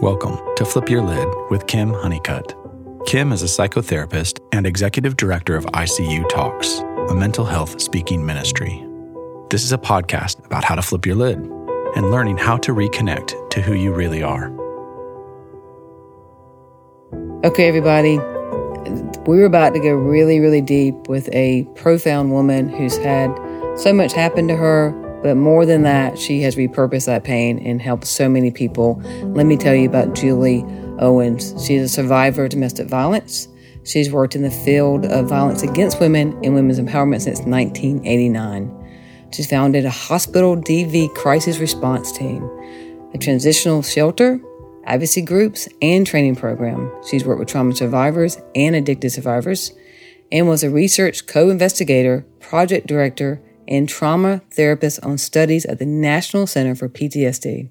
Welcome to Flip Your Lid with Kim Honeycutt. Kim is a psychotherapist and executive director of ICU Talks, a mental health speaking ministry. This is a podcast about how to flip your lid and learning how to reconnect to who you really are. Okay, everybody, we're about to go really, really deep with a profound woman who's had so much happen to her, but more than that, she has repurposed that pain and helped so many people. Let me tell you about Julie Owens. She's a survivor of domestic violence. She's worked in the field of violence against women and women's empowerment since 1989. She's founded a hospital DV crisis response team, a transitional shelter, advocacy groups, and training program. She's worked with trauma survivors and addicted survivors, and was a research co investigator, project director, and trauma therapist on studies at the National Center for PTSD.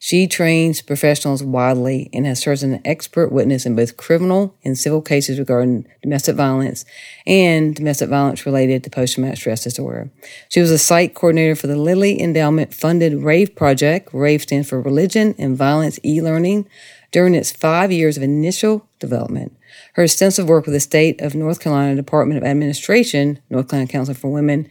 She trains professionals widely and has served as an expert witness in both criminal and civil cases regarding domestic violence and domestic violence related to post traumatic stress disorder. She was a site coordinator for the Lilly Endowment funded RAVE project. RAVE stands for Religion and Violence e learning during its five years of initial development. Her extensive work with the state of North Carolina Department of Administration, North Carolina Council for Women,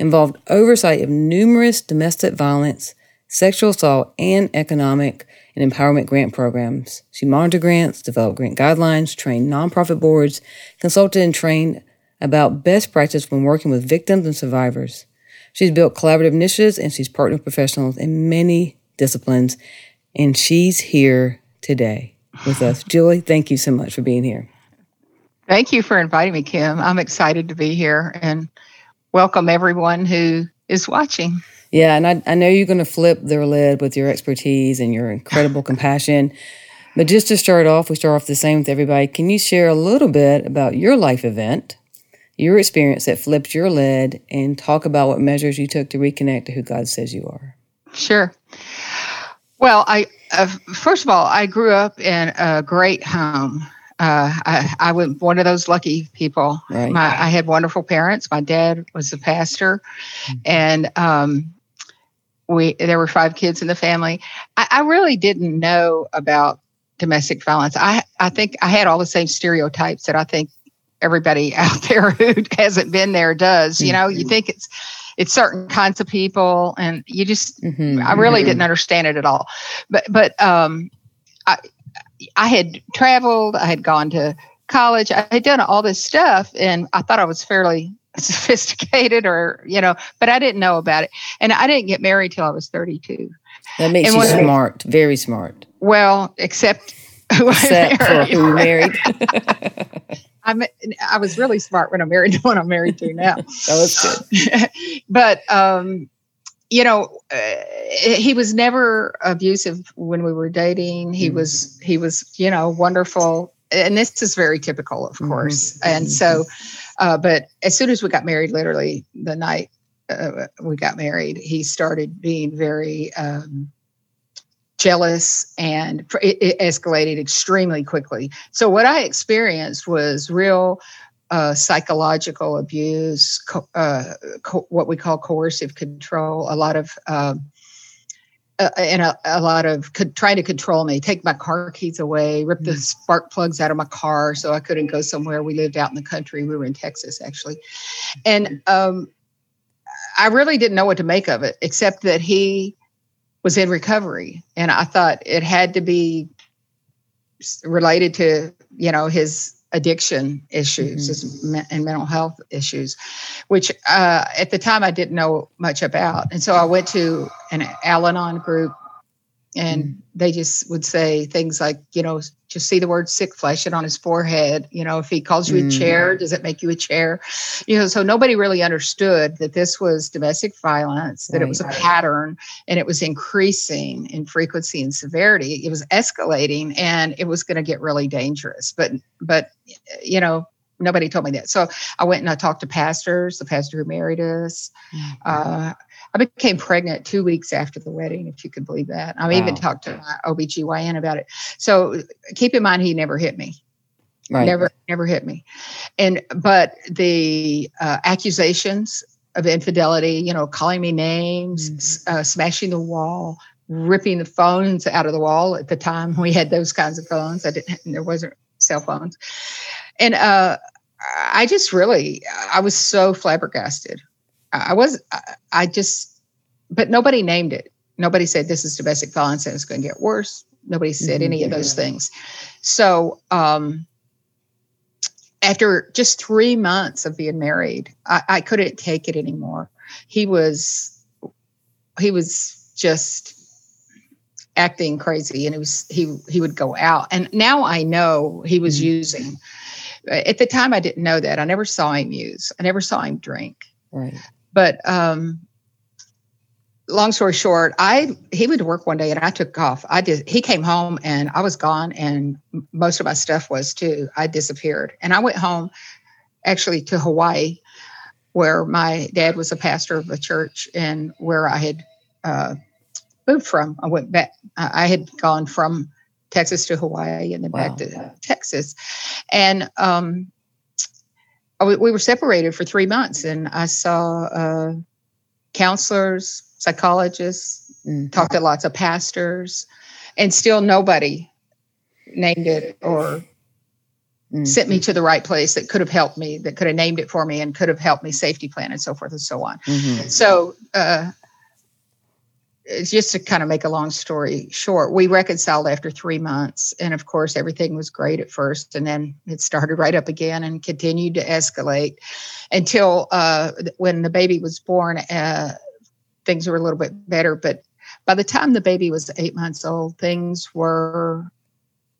involved oversight of numerous domestic violence, sexual assault, and economic and empowerment grant programs. She monitored grants, developed grant guidelines, trained nonprofit boards, consulted and trained about best practice when working with victims and survivors. She's built collaborative initiatives and she's partnered with professionals in many disciplines. And she's here today with us. Julie, thank you so much for being here. Thank you for inviting me, Kim. I'm excited to be here and welcome everyone who is watching. Yeah, and I, I know you're going to flip their lid with your expertise and your incredible compassion. But just to start off, we start off the same with everybody. Can you share a little bit about your life event, your experience that flipped your lid, and talk about what measures you took to reconnect to who God says you are? Sure. Well, I uh, first of all, I grew up in a great home. Uh, I, I was one of those lucky people. Right. My, I had wonderful parents. My dad was a pastor, and um, we there were five kids in the family. I, I really didn't know about domestic violence. I I think I had all the same stereotypes that I think everybody out there who hasn't been there does. You know, you think it's it's certain kinds of people, and you just Mhm. I really didn't understand it at all. But but um, I I had traveled. I had gone to college. I had done all this stuff, and I thought I was fairly sophisticated, or you know, but I didn't know about it. And I didn't get married till I was thirty two. That makes And you smart, very smart. Well, except who I Except for married. who married. I me- I was really smart when I married the one I'm married to now. That was good. but um, you know, uh, he was never abusive when we were dating. He Mhm. was he was you know wonderful, and this is very typical, of Mhm. course. And so, uh, but as soon as we got married, literally the night uh, we got married, he started being very. Um, jealous and it escalated extremely quickly so what i experienced was real uh, psychological abuse, co- uh, co- what we call coercive control, a lot of, um, uh, and a, a lot of trying to control me, take my car keys away, rip the Mm. spark plugs out of my car so I couldn't go somewhere. We lived out in the country. We were in Texas, actually. And um, I really didn't know what to make of it, except that he was in recovery. And I thought it had to be related to, you know, his addiction issues me- and mental health issues, which uh, at the time I didn't know much about. And so I went to an Al Anon group and they just would say things like, you know, just see the word sick flesh it on his forehead. You know, if he calls you Mm. a chair, does it make you a chair? You know, so nobody really understood that this was domestic violence, that it was a pattern and it was increasing in frequency and severity. It was escalating and it was going to get really dangerous. But, but, you know, nobody told me that. So I went and I talked to pastors, the pastor who married us. Uh, I became pregnant two weeks after the wedding, if you could believe that. I even talked to my OBGYN about it. So keep in mind, he never hit me. Right. Never, never hit me. And, but the uh, accusations of infidelity, you know, calling me names, Mhm. uh, smashing the wall, ripping the phones out of the wall at the time we had those kinds of phones. I didn't. There wasn't cell phones, and uh, I just really I was so flabbergasted. I was I just, but nobody named it. Nobody said this is domestic violence and it's going to get worse. Nobody said mm-hmm. any of those things. So um, after just three months of being married, I, I couldn't take it anymore. He was he was just acting crazy and he was he he would go out and now i know he was mm-hmm. using at the time i didn't know that i never saw him use i never saw him drink right but um long story short i he went to work one day and i took off i did he came home and i was gone and most of my stuff was too i disappeared and i went home actually to hawaii where my dad was a pastor of a church and where i had uh, moved from. I went back. I had gone from Texas to Hawaii and then wow. back to Texas, and um, we were separated for three months. And I saw uh, counselors, psychologists, mm. talked to lots of pastors, and still nobody named it or mm sent me to the right place that could have helped me, that could have named it for me, and could have helped me safety plan and so forth and so on. Mm-hmm. So uh, just to kind of make a long story short, we reconciled after three months. And of course, everything was great at first. And then it started right up again and continued to escalate until uh, when the baby was born, uh, things were a little bit better. But by the time the baby was eight months old, things were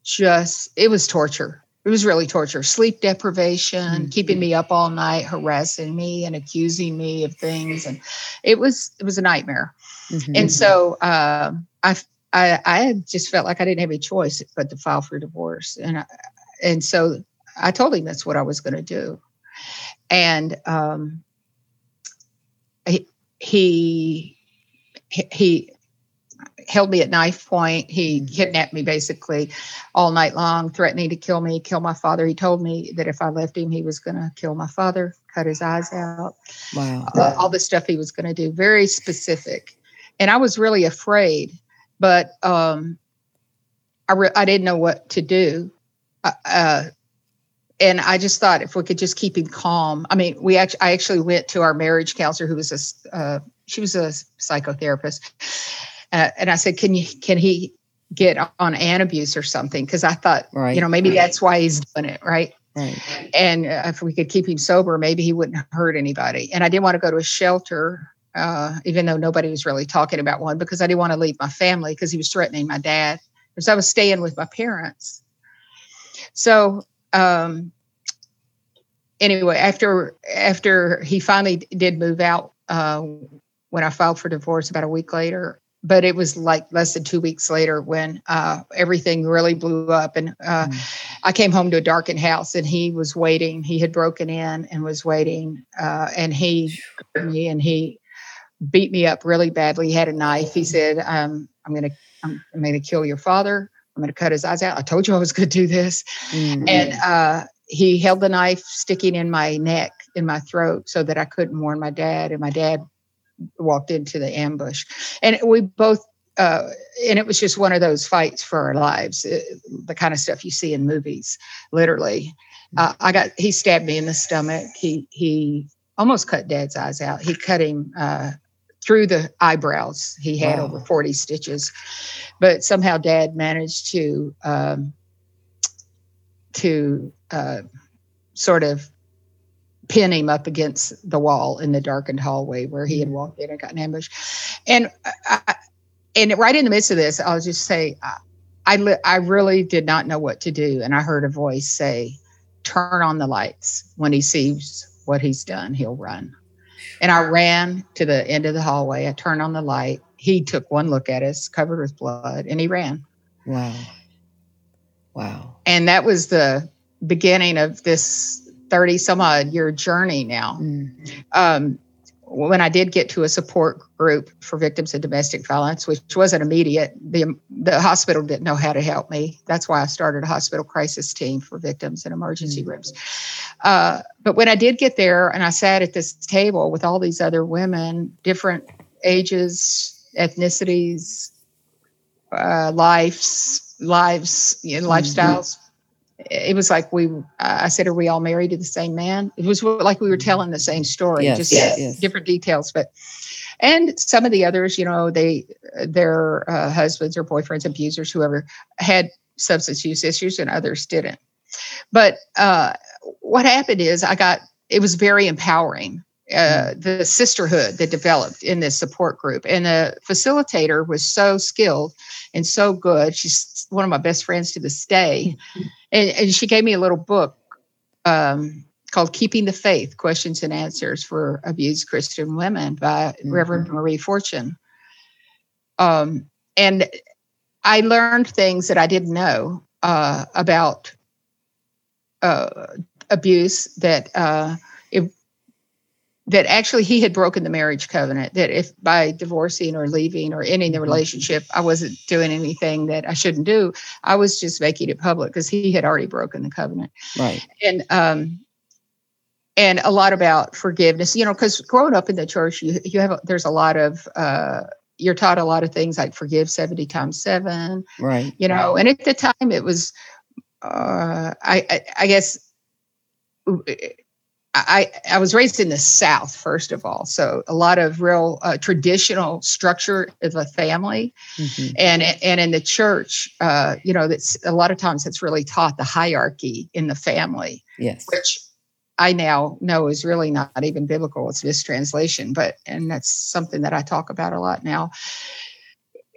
just, it was torture. It was really torture. Sleep deprivation, mm-hmm. keeping me up all night, harassing me and accusing me of things. And it was, it was a nightmare. Mm-hmm. And so uh, I, I, I just felt like I didn't have any choice but to file for divorce. And, I, and so I told him that's what I was going to do. And um, he, he, he held me at knife point. He mm-hmm. kidnapped me basically all night long, threatening to kill me, kill my father. He told me that if I left him, he was going to kill my father, cut his eyes out. Wow. Uh, all the stuff he was going to do, very specific and I was really afraid, but um, I re- I didn't know what to do. Uh, uh, and I just thought if we could just keep him calm. I mean, we actually I actually went to our marriage counselor who was a uh, she was a psychotherapist, uh, and I said, "Can you can he get on Antabuse or something?" Because I thought, right. you know, maybe that's why he's doing it, right? Right. And if we could keep him sober, maybe he wouldn't hurt anybody. And I didn't want to go to a shelter uh, even though nobody was really talking about one because I didn't want to leave my family because he was threatening my dad because I was staying with my parents. So um, anyway, after after he finally did move out uh, when I filed for divorce about a week later, but it was like less than two weeks later when uh, everything really blew up and uh, mm. i came home to a darkened house and he was waiting he had broken in and was waiting uh, and he me and he beat me up really badly. He had a knife. He said, um, "I'm going to, I'm, I'm going to kill your father. I'm going to cut his eyes out. I told you I was going to do this." Mm-hmm. And uh, he held the knife sticking in my neck, in my throat, so that I couldn't warn my dad. And my dad walked into the ambush, and we both. Uh, and it was just one of those fights for our lives, it, uh, the kind of stuff you see in movies, literally. Uh, I got he stabbed me in the stomach. He he almost cut Dad's eyes out. He cut him uh, through the eyebrows. He had wow. over 40 stitches, but somehow dad managed to, um, to, uh, sort of pin him up against the wall in the darkened hallway where he had mm-hmm. walked in and gotten an ambush. And, I, and right in the midst of this, I'll just say, I, I, I really did not know what to do. And I heard a voice say, turn on the lights. When he sees what he's done, he'll run. And I ran to the end of the hallway. I turned on the light. He took one look at us, covered with blood, and he ran. Wow. Wow. And that was the beginning of this 30 some odd year journey now. Mm. Um, when I did get to a support group for victims of domestic violence, which wasn't immediate, the the hospital didn't know how to help me. That's why I started a hospital crisis team for victims in emergency mm-hmm. rooms. Uh, but when I did get there, and I sat at this table with all these other women, different ages, ethnicities, uh, lives, lives, you know, lifestyles. It was like we. I said, "Are we all married to the same man?" It was like we were telling the same story, Yes, just yes, different details. But and some of the others, you know, they their uh, husbands or boyfriends, abusers, whoever had substance use issues, and others didn't. But uh, what happened is, I got it was very empowering. Uh, the sisterhood that developed in this support group, and the facilitator was so skilled and so good. She's one of my best friends to this day, and, and she gave me a little book um, called "Keeping the Faith: Questions and Answers for Abused Christian Women" by Mhm. Reverend Marie Fortune. Um, and I learned things that I didn't know uh, about uh, abuse that uh, that actually he had broken the marriage covenant that if by divorcing or leaving or ending the Mhm. relationship i wasn't doing anything that i shouldn't do i was just making it public because he had already broken the covenant Right. and um and a lot about forgiveness you know because growing up in the church you you have there's a lot of uh you're taught a lot of things like forgive 70 times 7 Right. you know and at the time it was uh i i, I guess I, I was raised in the South, first of all. So a lot of real uh, traditional structure of a family. Mhm. And, and in the church, uh, you know, that's a lot of times it's really taught the hierarchy in the family, Yes. which I now know is really not even biblical. It's mistranslation, but, and that's something that I talk about a lot now.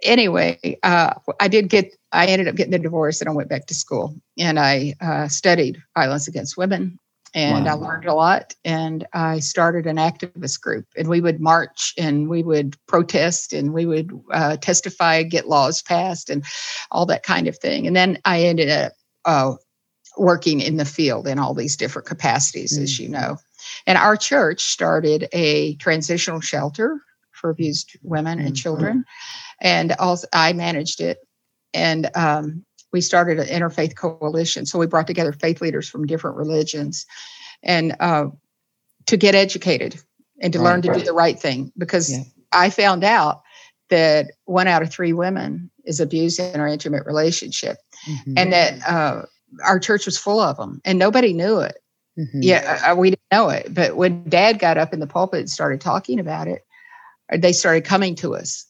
Anyway, uh, I did get, I ended up getting a divorce and I went back to school and I uh, studied violence against women and I learned a lot. And I started an activist group, and we would march and we would protest and we would uh, testify, get laws passed, and all that kind of thing. And then I ended up uh, working in the field in all these different capacities, as you know. And our church started a transitional shelter for abused women and Mhm. children, and also I managed it. And um, we started an interfaith coalition. So we brought together faith leaders from different religions and uh, to get educated and to learn Right, to do the right thing. Because Yeah. I found out that one out of three women is abused in our intimate relationship, Mhm. and that uh, our church was full of them, and nobody knew it. Mhm. Yeah, uh, we didn't know it. But when Dad got up in the pulpit and started talking about it, uh, they started coming to us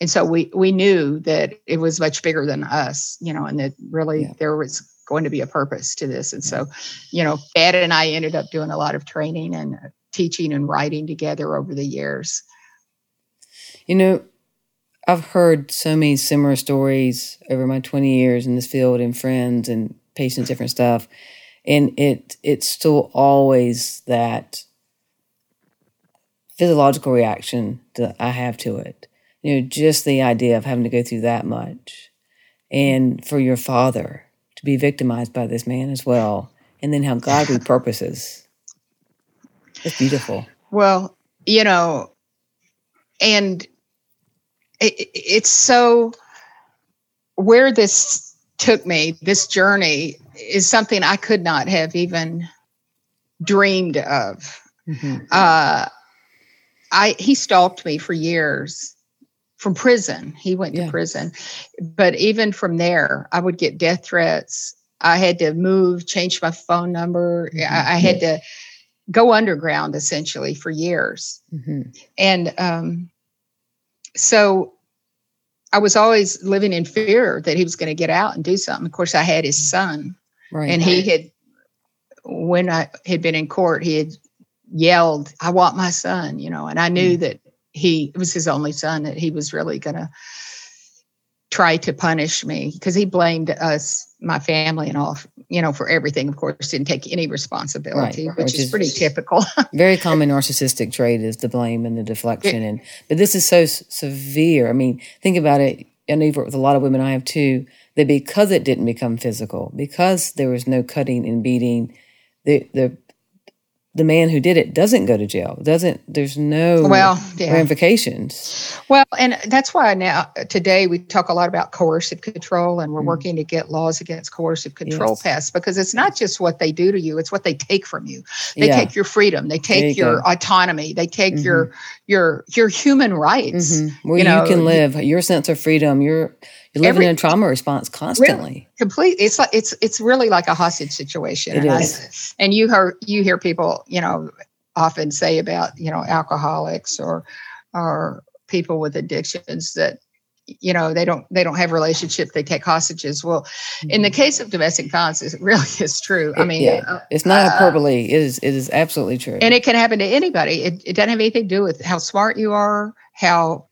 and so we we knew that it was much bigger than us you know and that really Yeah. there was going to be a purpose to this and so you know dad and i ended up doing a lot of training and uh, teaching and writing together over the years You know, I've heard so many similar stories over my 20 years in this field and friends and patients, different stuff. And it it's still always that physiological reaction that I have to it. You know, just the idea of having to go through that much. And for your father to be victimized by this man as well. And then how God repurposes. It's beautiful. well you know and it, it- it's so where this took me this journey is something i could not have even dreamed of Mhm. uh, I he stalked me for years from prison. He went to prison, but even from there, I would get death threats. I had to move, change my phone number. Mhm. I, I had to go underground essentially for years, Mhm. and um, so I was always living in fear that he was going to get out and do something. Of course, I had his son Right. and he had when i had been in court he had yelled i want my son you know and i knew that he it was his only son that he was really going to try to punish me because he blamed us my family and all you know for everything. Of course didn't take any responsibility Right, which, which is, is- pretty typical. very common narcissistic trait is the blame and the deflection and but this is so s- severe. I mean think about it. I know you've worked with a lot of women. I have too that because it didn't become physical because there was no cutting and beating the the the man who did it doesn't go to jail doesn't there's no well yeah ramifications Well, and that's why now today we talk a lot about coercive control, and we're Mm. working to get laws against coercive control Yes. passed because it's not just what they do to you; it's what they take from you. They yeah take your freedom, they There you take your go. autonomy, they take Mhm. your your your human rights. Mm-hmm. Where you, know, you, can live, your sense of freedom, you're you're living every, in trauma response constantly. Really, complete. It's like it's it's really like a hostage situation. It and is. I, and you hear you hear people, you know, often say about you know alcoholics or or people with addictions that you know they don't they don't have relationship they take hostages. Well in the mm-hmm. case of domestic violence it really is true. I mean yeah, uh, it's not hyperbole. It is it is absolutely true. And it can happen to anybody. It, it doesn't have anything to do with how smart you are how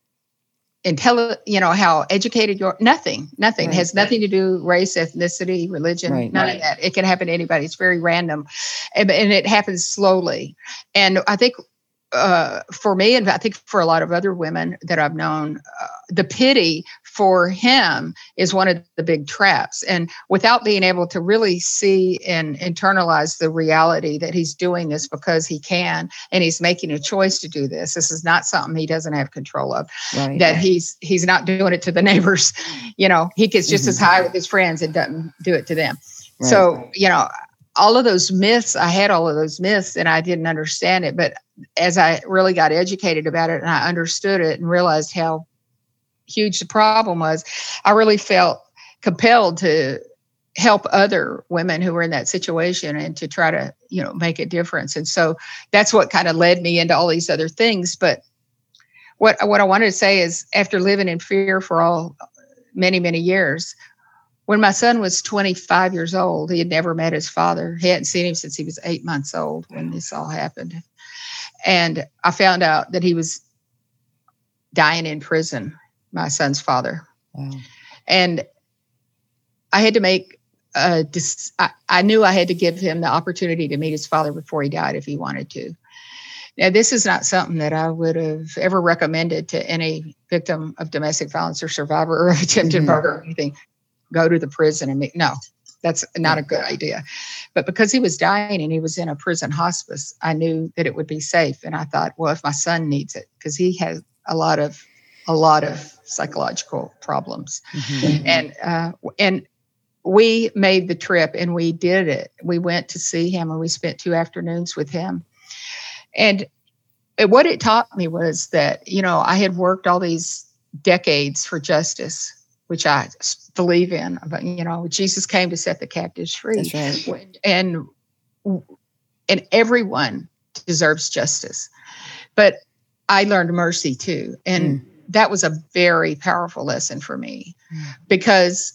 intelligent you know how educated you're nothing nothing. Right. it has nothing to do race ethnicity religion right. none right. of that. It can happen to anybody. It's very random. And, and it happens slowly. And i think uh, for me, and I think for a lot of other women that I've known, uh, the pity for him is one of the big traps. And without being able to really see and internalize the reality that he's doing this because he can, and he's making a choice to do this. This is not something he doesn't have control of. Right. That he's he's not doing it to the neighbors. You know, he gets just mm-hmm. as high with his friends and doesn't do it to them. Right. So you know, all of those myths, I had all of those myths and I didn't understand it. But as I really got educated about it and I understood it and realized how huge the problem was, I really felt compelled to help other women who were in that situation and to try to, you know, make a difference. And so that's what kind of led me into all these other things. But what what I wanted to say is after living in fear for all many, many years, when my son was 25 years old, he had never met his father. He hadn't seen him since he was eight months old when this all happened. And I found out that he was dying in prison, my son's father. Wow. And I had to make a, I, I knew I had to give him the opportunity to meet his father before he died if he wanted to. Now, this is not something that I would have ever recommended to any victim of domestic violence or survivor of attempted mm-hmm. murder or anything go to the prison and make no that's not a good idea. But because he was dying and he was in a prison hospice i knew that it would be safe. And i thought well if my son needs it because he has a lot of a lot of psychological problems. Mm-hmm. and uh, and we made the trip and we did it. We went to see him and we spent two afternoons with him. And what it taught me was that you know i had worked all these decades for justice which I believe in. But you know, Jesus came to set the captives free, right. and and everyone deserves justice. But I learned mercy too, and mm. that was a very powerful lesson for me mm. because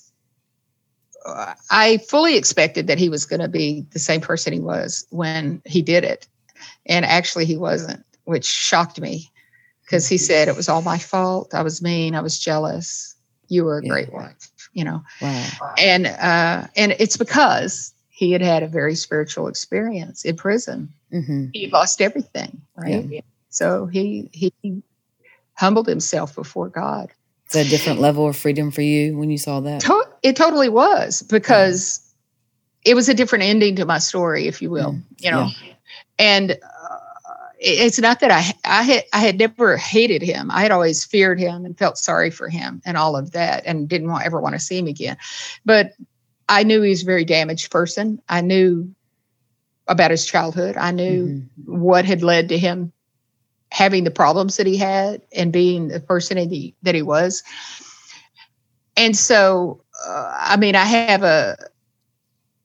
uh, I fully expected that he was going to be the same person he was when he did it, and actually he wasn't, which shocked me because he said it was all my fault. I was mean. I was jealous you were a yeah. great wife you know wow. and uh and it's because he had had a very spiritual experience in prison mm-hmm. he lost everything right yeah. so he he humbled himself before god it's a different level of freedom for you when you saw that to- it totally was because yeah. it was a different ending to my story if you will mm. you know and it's not that I I had I had never hated him. I had always feared him and felt sorry for him and all of that, and didn't want, ever want to see him again. But I knew he was a very damaged person. I knew about his childhood. I knew mm-hmm. what had led to him having the problems that he had and being the person that he, that he was. And so, uh, I mean, I have a.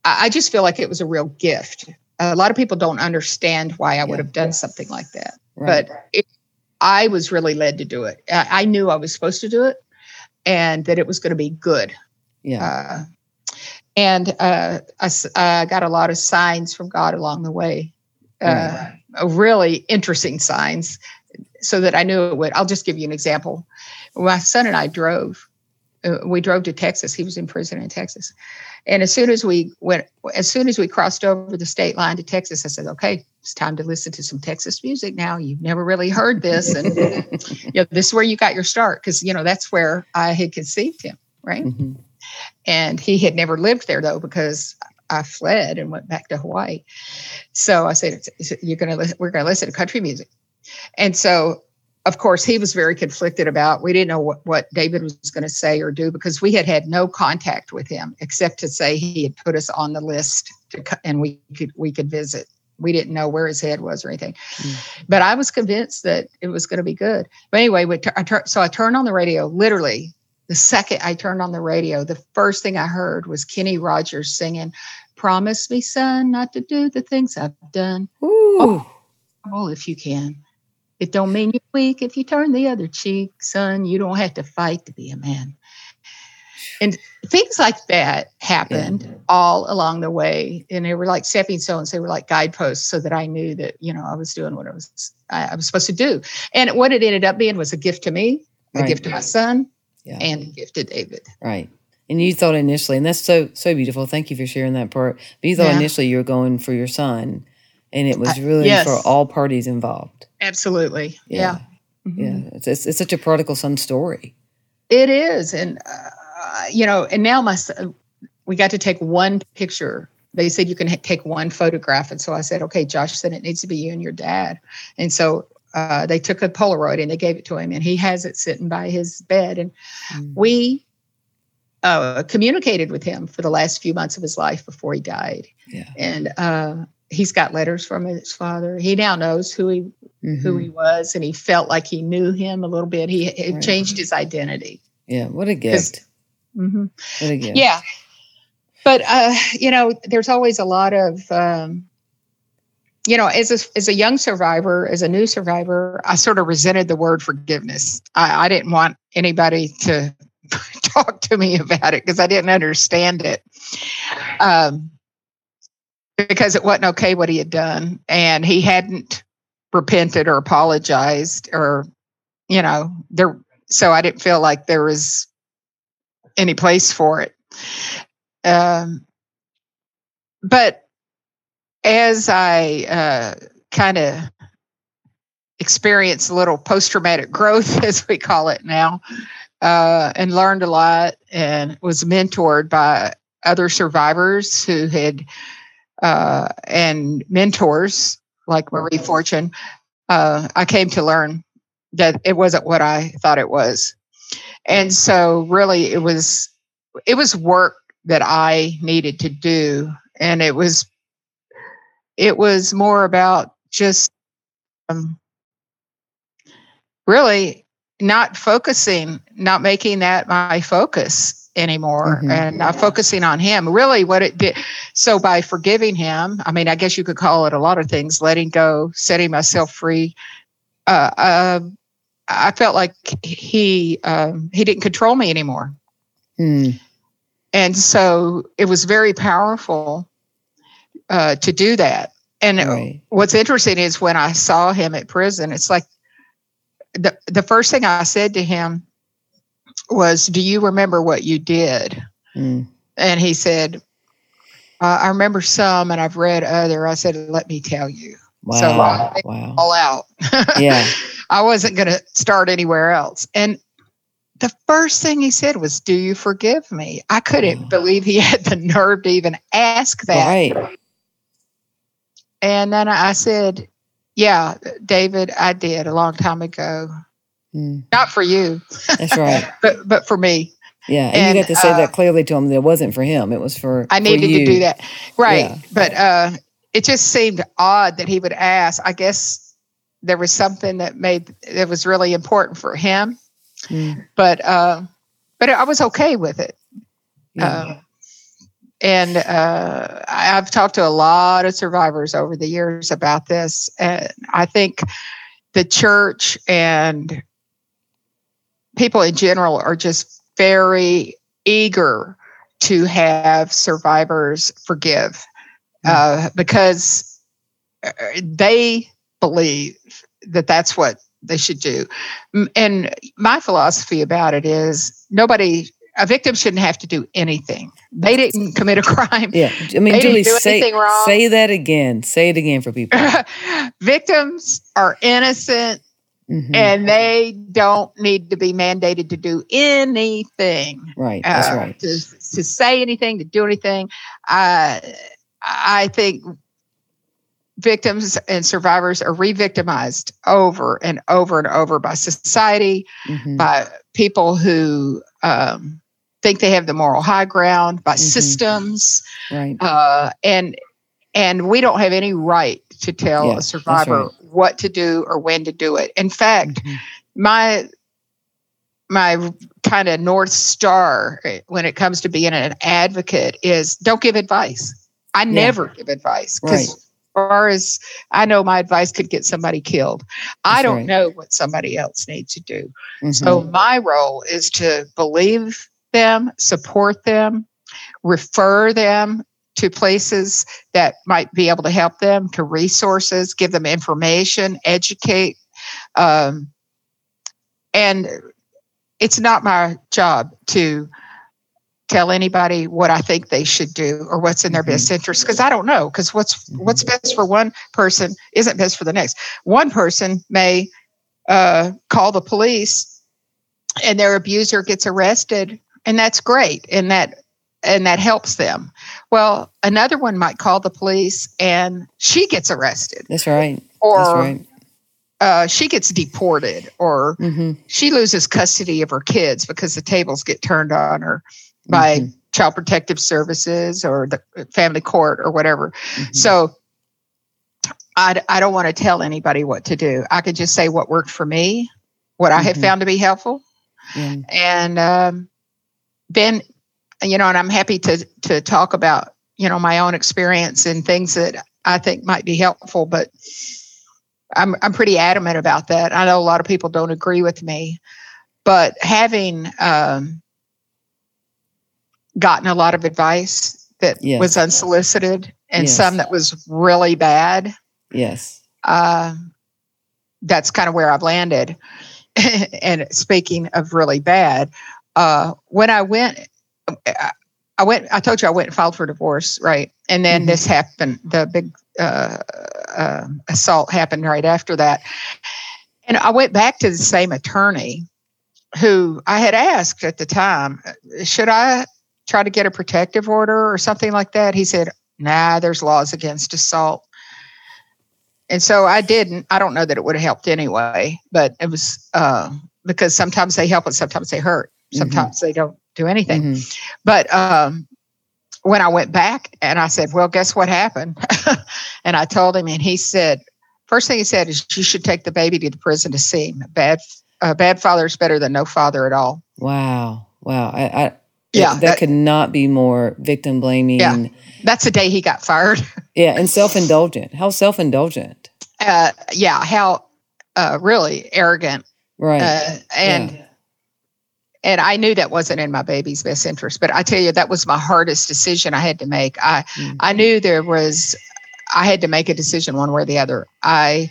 I just feel like it was a real gift a lot of people don't understand why I would have done something like that. Right. But it, I was really led to do it. I, I, knew I was supposed to do it and that it was going to be good. Yeah. Uh, and uh, I, I, got a lot of signs from God along the way, uh, really interesting signs, so that I knew it would. I'll just give you an example. My son and I drove. Uh, we drove to Texas. He was in prison in Texas, and as soon as we went, as soon as we crossed over the state line to Texas, I said, "Okay, it's time to listen to some Texas music now. You've never really heard this, and you know, this is where you got your start because you know that's where I had conceived him, right? Mm-hmm. And he had never lived there though because I fled and went back to Hawaii. So I said, "You're gonna, we're gonna listen to country music," and so of course, he was very conflicted about. We didn't know what, what David was going to say or do because we had had no contact with him except to say he had put us on the list to, and we could we could visit we didn't know where his head was or anything. Mm. But I was convinced that it was going to be good. But anyway, we I tur- so I turned on the radio. Literally, the second I turned on the radio, the first thing I heard was Kenny Rogers singing, "Promise me, son, not to do the things I've done." Ooh. Oh, well, if you can. It don't mean you're weak if you turn the other cheek, son. You don't have to fight to be a man. And things like that happened yeah. all along the way. And they were like stepping stones. They were like guideposts so that I knew that, you know, I was doing what I was I, I was supposed to do. And what it ended up being was a gift to me, a right. gift to my son, yeah. and a gift to David. Right. And you thought initially, and that's so so beautiful. Thank you for sharing that part. But you thought yeah. initially you were going for your son, and it was really yes. for all parties involved. Absolutely. Yeah. Yeah. Mm-hmm. yeah. It's, it's, it's, such a prodigal son story. It is. And, uh, you know, and now my we got to take one picture. They said you can take one photograph, and so I said, okay, Josh said it needs to be you and your dad, and so uh, they took a Polaroid and they gave it to him, and he has it sitting by his bed, and mm. we uh, communicated with him for the last few months of his life before he died, yeah. and uh, he's got letters from his father. He now knows who he mm-hmm. who he was, and he felt like he knew him a little bit. He right. changed his identity. Yeah, what a gift! Mm-hmm. What a gift! Yeah. But, uh, you know, there's always a lot of, um, you know, as a, as a young survivor, as a new survivor, I sort of resented the word forgiveness. I, I didn't want anybody to talk to me about it because I didn't understand it. Um, because it wasn't okay what he had done. And he hadn't repented or apologized or, you know, there. So I didn't feel like there was any place for it. Um, but as I uh, kind of experienced a little post traumatic growth, as we call it now, uh, and learned a lot and was mentored by other survivors who had uh, and mentors like Marie Fortune, uh, I came to learn that it wasn't what I thought it was. And so really it was it was work that I needed to do and it was it was more about just um, really not focusing, not making that my focus anymore mm-hmm. and not focusing on him. Really, what it did. So, by forgiving him, I mean, I guess you could call it a lot of things letting go, setting myself free, uh, uh, I felt like he um, he didn't control me anymore. Mm. And so it was very powerful uh, to do that. And right. what's interesting is when I saw him at prison, it's like the the first thing I said to him was, "Do you remember what you did?" Mm. And he said, uh, "I remember some, and I've read other." I said, "Let me tell you." Wow! So uh, wow! All out. yeah. I wasn't going to start anywhere else. And the first thing he said was, Do you forgive me? I couldn't oh. believe he had the nerve to even ask that. Right. And then I said, Yeah, David, I did a long time ago. Mm. Not for you. That's right. but but for me. Yeah, and, and you got to say uh, that clearly to him. That it wasn't for him. It was for. I needed for to do that, right? Yeah. But uh, it just seemed odd that he would ask. I guess there was something that made that was really important for him. Mm. But uh, but I was okay with it. Yeah. Uh, and uh, I've talked to a lot of survivors over the years about this, and I think the church and people in general are just very eager to have survivors forgive mm. uh, because uh, they believe that that's what they should do. And my philosophy about it is nobody a victim shouldn't have to do anything. They didn't commit a crime. Yeah. I mean, Julie, say, say that again. Say it again for people. Victims are innocent mm-hmm. and they don't need to be mandated to do anything. Right. That's uh, right. To, to say anything, to do anything. Uh, I think victims and survivors are re-victimized over and over and over by society, mm-hmm. by people who um, think they have the moral high ground, by mm-hmm. systems, right? Uh, and and we don't have any right to tell Yeah, a survivor right. what to do or when to do it. In fact, Mhm. my my kind of north star when it comes to being an advocate is don't give advice. I never give advice because Right. as far as I know, my advice could get somebody killed. I don't right. know what somebody else needs to do. Mhm. So my role is to believe them, support them, refer them to places that might be able to help them, to resources, give them information, educate. Um, and it's not my job to tell anybody what I think they should do or what's in their Mhm. best interest because I don't know because what's Mhm. what's best for one person isn't best for the next. One person may uh, call the police and their abuser gets arrested and that's great and that and that helps them well another one might call the police and she gets arrested That's right. That's or right. uh, she gets deported or hmm she loses custody of her kids because the tables get turned on her by Mhm. child protective services or the family court or whatever Mhm. so I, I don't want to tell anybody what to do i could just say what worked for me what i have Mhm. found to be helpful Yeah. and um, then you know and i'm happy to to talk about you know my own experience and things that i think might be helpful but i'm i'm pretty adamant about that i know a lot of people don't agree with me but having um, gotten a lot of advice that Yes. was unsolicited and Yes. some that was really bad Yes. uh, that's kind of where I've landed. and speaking of really bad, uh, when I went, I- went. I told you I went and filed for divorce, right? And then Mhm. this happened. The big uh, uh, assault happened right after that, and I went back to the same attorney who I had asked at the time, should I try to get a protective order or something like that? He said, "Nah, there's laws against assault." And so I didn't. I don't know that it would have helped anyway, but it was uh, because sometimes they help and sometimes they hurt. Mhm. Sometimes they don't do anything. Mhm. But um, when I went back and I said, Well, guess what happened? and I told him, and he said, First thing he said is, You should take the baby to the prison to see him. Bad, uh, bad father is better than no father at all. Wow. Wow. I, I Yeah, that, that- could not be more victim blaming. Yeah. Yeah. That's the day he got fired. Yeah, and self indulgent. How self indulgent. Uh, yeah, how uh, really arrogant. Right. Uh, and and I knew that wasn't in my baby's best interest. But I tell you, that was my hardest decision I had to make. I Mm. I knew there was I had to make a decision one way or the other. I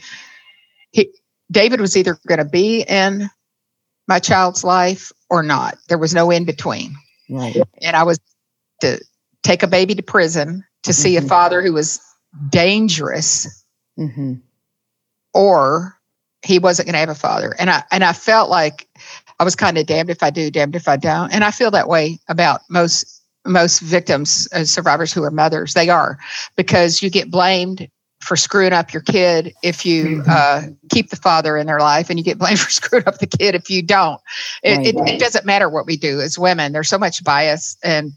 he, David was either going to be in my child's life or not. There was no in between. right. And I was to take a baby to prison to see Mhm. a father who was dangerous hmm or he wasn't going to have a father. And I and I felt like I was kind of damned if I do, damned if I don't. And I feel that way about most most victims, uh, survivors who are mothers. They are because you get blamed for screwing up your kid if you uh, keep the father in their life, and you get blamed for screwing up the kid if you don't. It, Right. it, it doesn't matter what we do as women. There's so much bias and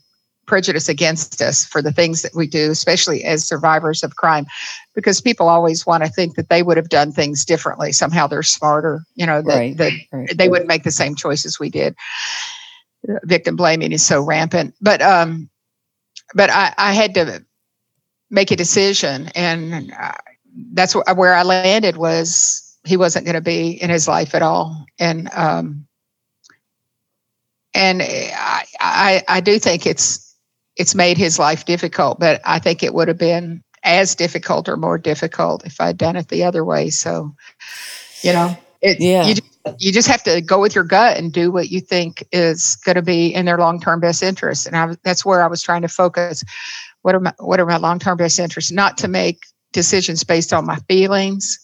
prejudice against us for the things that we do, especially as survivors of crime, because people always want to think that they would have done things differently. Somehow they're smarter, you know, that, Right. that Right. they wouldn't make the same choices we did. Victim blaming is so rampant, but um, but I, I had to make a decision, and uh, that's wh- where I landed. Was he wasn't going to be in his life at all, and um, and I, I I do think it's it's made his life difficult, but I think it would have been as difficult or more difficult if I'd done it the other way. So, you know, it, Yeah. you, you just have to go with your gut and do what you think is going to be in their long term best interest. And I, that's where I was trying to focus. What are my, what are my long term best interests? Not to make decisions based on my feelings,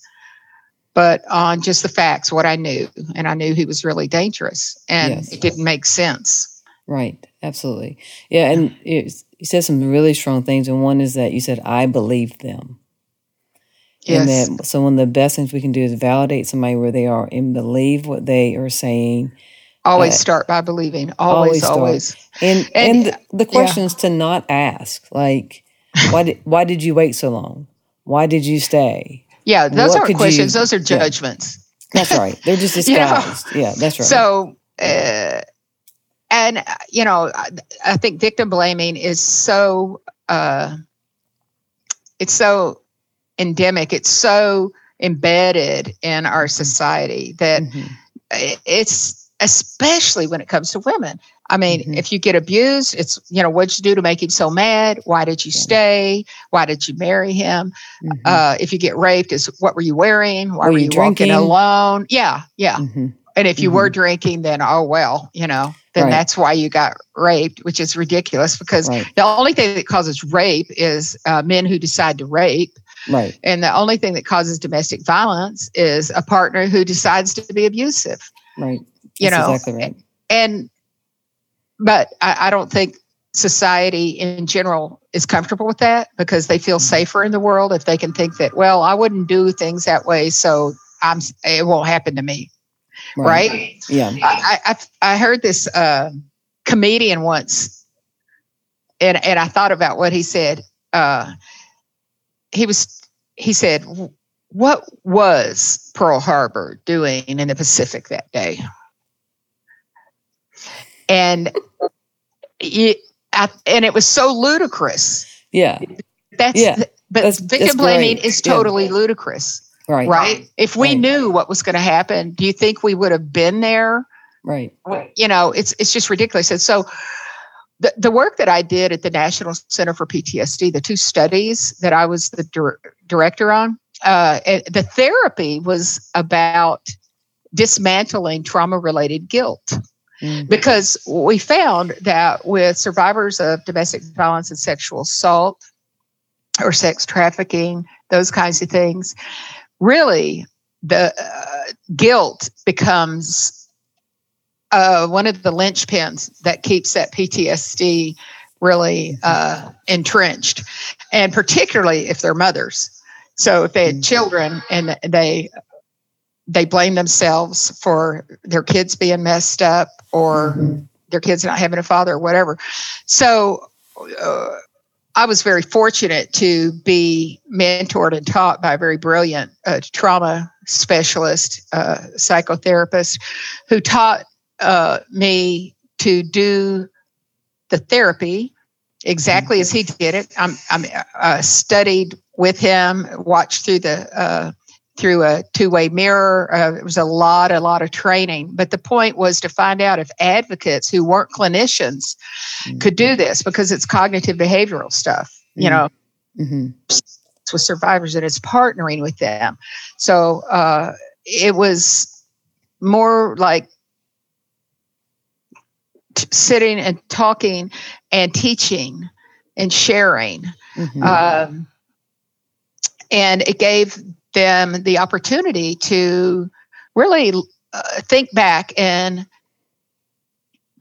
but on just the facts, what I knew. And I knew he was really dangerous and Yes. it didn't make sense. Right. Absolutely. Yeah. And it, you said some really strong things. And one is that you said, I believe them. And Yes. that so one of the best things we can do is validate somebody where they are and believe what they are saying. Always uh, start by believing. always Always, always. And And, and, the, the yeah. to not ask like why did why did you wait so long? Why did you stay? Yeah, those What aren't questions; you- those are yeah. judgments. That's right. They're just You know? Yeah, that's right. So, uh, and uh, you know, I, I think victim blaming is so uh, it's so endemic. It's so embedded in our society that Mhm. it's especially when it comes to women. I mean, Mhm. if you get abused, it's you know what'd you do to make him so mad? Why did you Yeah. stay? Why did you marry him? Mhm. Uh, if you get raped, is what were you wearing? Why Were were, you you, walking drinking? alone? Yeah, yeah. Mhm. And if you were drinking, then oh well, you know, then Right. that's why you got raped, which is ridiculous because Right. the only thing that causes rape is uh, men who decide to rape, Right. and the only thing that causes domestic violence is a partner who decides to be abusive. Right. You That's know, exactly right. and but I, I don't think society in general is comfortable with that because they feel safer in the world if they can think that well i wouldn't do things that way so i'm it won't happen to me right, Yeah. I, I I heard this uh, comedian once, and and I thought about what he said. Uh, he was he said, "What was Pearl Harbor doing in the Pacific that day?" And it, I, and it was so ludicrous. Yeah. That's Yeah, but that's- victim blaming is Yeah. totally ludicrous, Right. right? If we Right. knew what was going to happen, do you think we would have been there? Right. you know it's it's just ridiculous and so the, the work that i did at the national center for ptsd the two studies that i was the dir- director on uh, it- the therapy was about dismantling trauma related guilt Mm. because we found that with survivors of domestic violence and sexual assault or sex trafficking those kinds of things really the uh, guilt becomes uh, one of the linchpins that keeps that PTSD really uh, entrenched, and particularly if they're mothers. So if they had children and they they blame themselves for their kids being messed up or Mhm. their kids not having a father or whatever. So uh, I was very fortunate to be mentored and taught by a very brilliant uh, trauma specialist, uh, psychotherapist, who taught uh, me to do the therapy exactly as he did it. I'm, I'm uh, studied with him, watched through the uh, through a two-way mirror. Uh, it was a lot, a lot of training. But the point was to find out if advocates who weren't clinicians could do this because it's cognitive behavioral stuff. You Mhm. know, Mhm. it's with survivors and it's partnering with them. So uh, it was more like t- sitting and talking and teaching and sharing. Mhm. Um, and it gave them the opportunity to really uh, think back and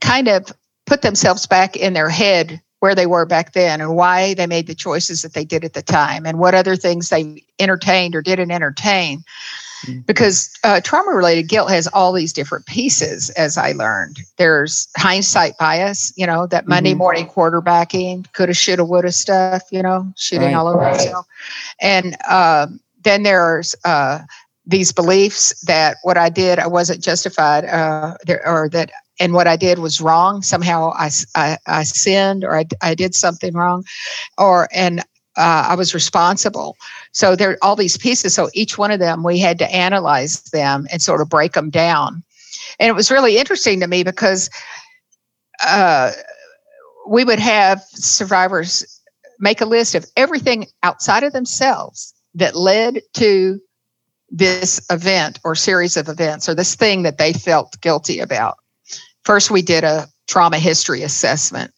kind of put themselves back in their head where they were back then and why they made the choices that they did at the time and what other things they entertained or didn't entertain. Mm. Because uh, trauma related guilt has all these different pieces, as I learned. There's hindsight bias, you know, that Monday Mhm. morning quarterbacking, coulda, shoulda, woulda stuff, you know, shooting Right. all over yourself. And um, then there's uh, these beliefs that what I did, I wasn't justified, uh, there, or that, and what I did was wrong. Somehow I I sinned or I, I did something wrong, or, and uh, I was responsible. So there are all these pieces. So each one of them, we had to analyze them and sort of break them down. And it was really interesting to me because uh, we would have survivors make a list of everything outside of themselves that led to this event or series of events or this thing that they felt guilty about. First, we did a trauma history assessment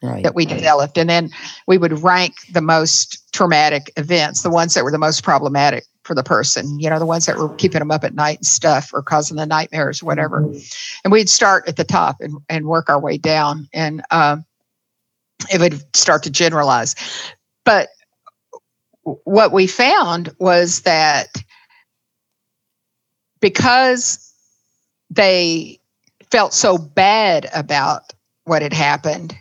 Right. that we developed, and then we would rank the most traumatic events, the ones that were the most problematic for the person, you know, the ones that were keeping them up at night and stuff or causing the nightmares or whatever. And we'd start at the top and, and work our way down, and um, it would start to generalize. But what we found was that because they felt so bad about what had happened,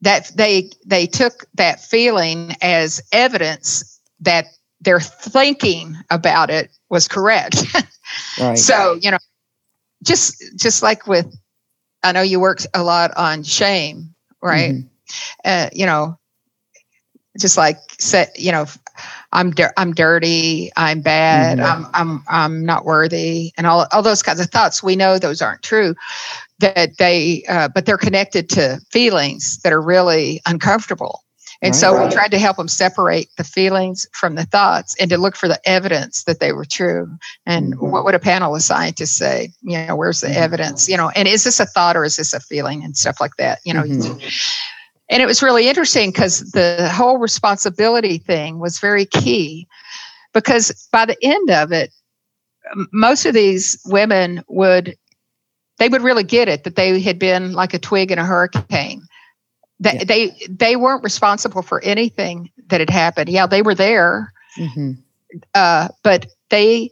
that they they took that feeling as evidence that their thinking about it was correct. right. So, you know, just just like with I know you work a lot on shame, right? Mm-hmm. Uh, you know, just like say, you know, I'm di- I'm dirty, I'm bad, mm-hmm. I'm I'm I'm not worthy, and all all those kinds of thoughts. We know those aren't true. That they, uh, but they're connected to feelings that are really uncomfortable. And right, so we tried to help them separate the feelings from the thoughts and to look for the evidence that they were true. And mm-hmm. what would a panel of scientists say? You know, where's the mm-hmm. evidence? You know, and is this a thought or is this a feeling and stuff like that? You know, mm-hmm. And it was really interesting because the whole responsibility thing was very key because by the end of it, most of these women would they would really get it that they had been like a twig in a hurricane that yeah. they they weren't responsible for anything that had happened. Yeah, they were there, mm-hmm. uh, but they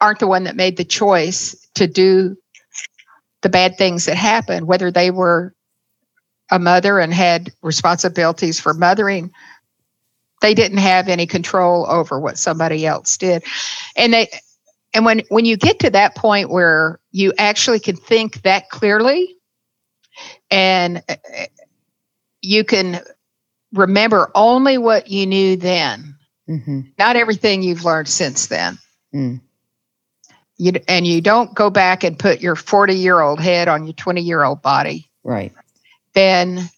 aren't the one that made the choice to do the bad things that happened. Whether they were a mother and had responsibilities for mothering, they didn't have any control over what somebody else did, and they. And when, when you get to that point where you actually can think that clearly, and you can remember only what you knew then, mm-hmm. not everything you've learned since then. Mm. You, and you don't go back and put your 40 year old head on your 20 year old body. Right. Then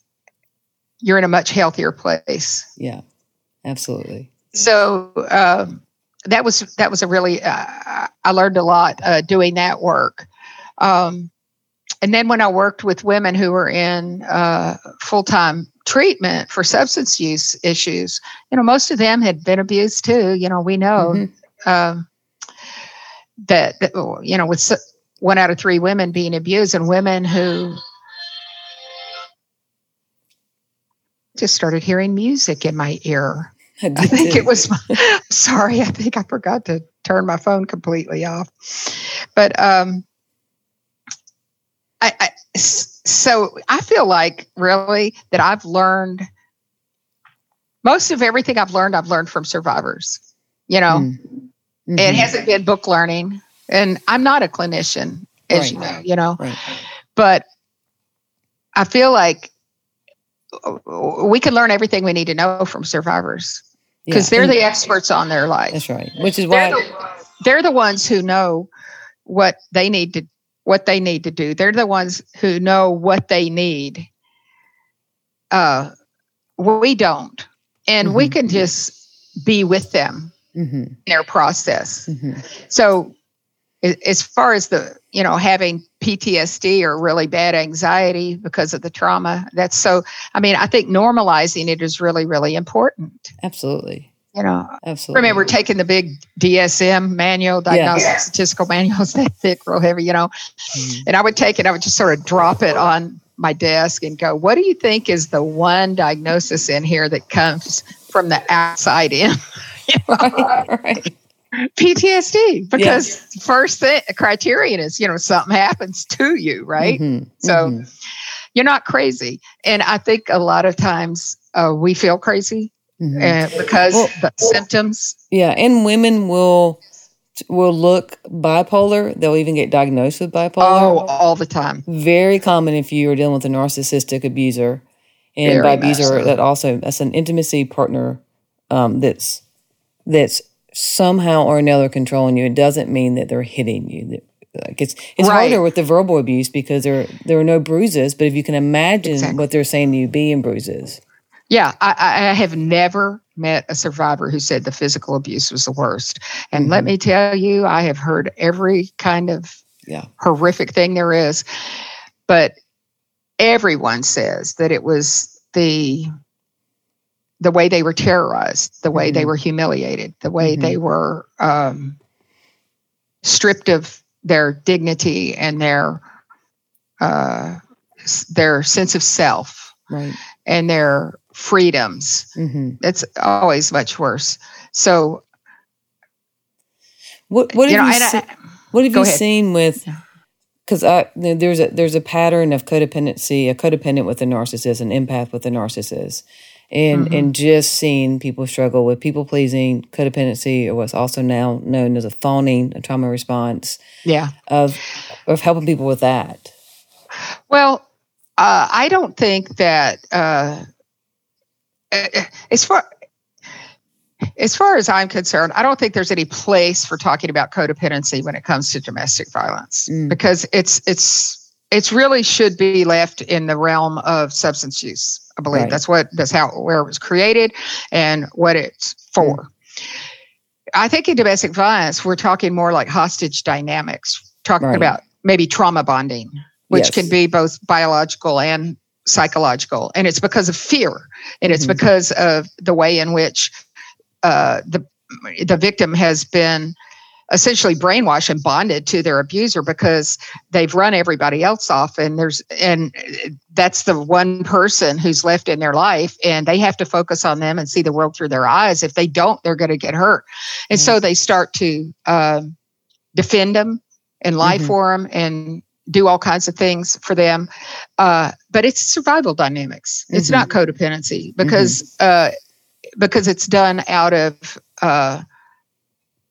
you're in a much healthier place. Yeah, absolutely. So um, that was that was a really uh, I learned a lot uh, doing that work. Um, and then when I worked with women who were in uh, full time treatment for substance use issues, you know, most of them had been abused too. You know, we know mm-hmm. um, that, that, you know, with one out of three women being abused, and women who just started hearing music in my ear. I, I think it was. My, sorry, I think I forgot to turn my phone completely off. But um, I, I, so I feel like really that I've learned most of everything I've learned, I've learned from survivors. You know, mm. mm-hmm. it hasn't been book learning, and I'm not a clinician, as right. you know. You know, right. but I feel like we can learn everything we need to know from survivors because yeah. they're the experts on their life. That's right. Which is why they're the, they're the ones who know what they need to what they need to do. They're the ones who know what they need. Uh, we don't. And mm-hmm. we can just be with them mm-hmm. in their process. Mm-hmm. So, as far as the, you know, having PTSD or really bad anxiety because of the trauma, that's so, I mean, I think normalizing it is really, really important. Absolutely you know, Absolutely. remember taking the big DSM manual, diagnostic yeah. statistical manuals that thick, real heavy, you know, mm-hmm. and I would take it, I would just sort of drop it on my desk and go, what do you think is the one diagnosis in here that comes from the outside in? right, right. PTSD, because yeah. first thing, criterion is, you know, something happens to you, right? Mm-hmm. So mm-hmm. you're not crazy. And I think a lot of times uh, we feel crazy mm-hmm. and because well, the symptoms. Yeah, and women will will look bipolar. They'll even get diagnosed with bipolar. Oh, all the time. Very common if you are dealing with a narcissistic abuser, and Very by abuser so. that also that's an intimacy partner um, that's that's somehow or another controlling you. It doesn't mean that they're hitting you. Like it's it's right. harder with the verbal abuse because there there are no bruises, but if you can imagine exactly. what they're saying to you being bruises. Yeah, I, I, have never met a survivor who said the physical abuse was the worst. And mm-hmm. let me tell you, I have heard every kind of yeah. horrific thing there is. But everyone says that it was the the way they were terrorized, the way mm-hmm. they were humiliated, the way mm-hmm. they were um, stripped of their dignity and their uh, their sense of self, right. and their freedoms. Mm-hmm. It's always much worse. So, what what have you, know, you se- what have you seen with because there's a there's a pattern of codependency, a codependent with a narcissist, an empath with a narcissist, and mm-hmm. and just seeing people struggle with people pleasing, codependency, or what's also now known as a fawning, a trauma response. Yeah, of of helping people with that. Well, uh, I don't think that uh, as far as far as I'm concerned, I don't think there's any place for talking about codependency when it comes to domestic violence mm. because it's it's it's really should be left in the realm of substance use. I believe right. that's what that's how where it was created and what it's for. Mm. I think in domestic violence, we're talking more like hostage dynamics, talking right. about maybe trauma bonding, which yes. can be both biological and psychological. And it's because of fear. And it's mm-hmm. because of the way in which uh, the the victim has been essentially brainwashed and bonded to their abuser because they've run everybody else off and there's and that's the one person who's left in their life and they have to focus on them and see the world through their eyes if they don't they're going to get hurt and mm-hmm. so they start to um, defend them and lie mm-hmm. for them and do all kinds of things for them uh, but it's survival dynamics it's mm-hmm. not codependency because mm-hmm. uh, because it's done out of uh,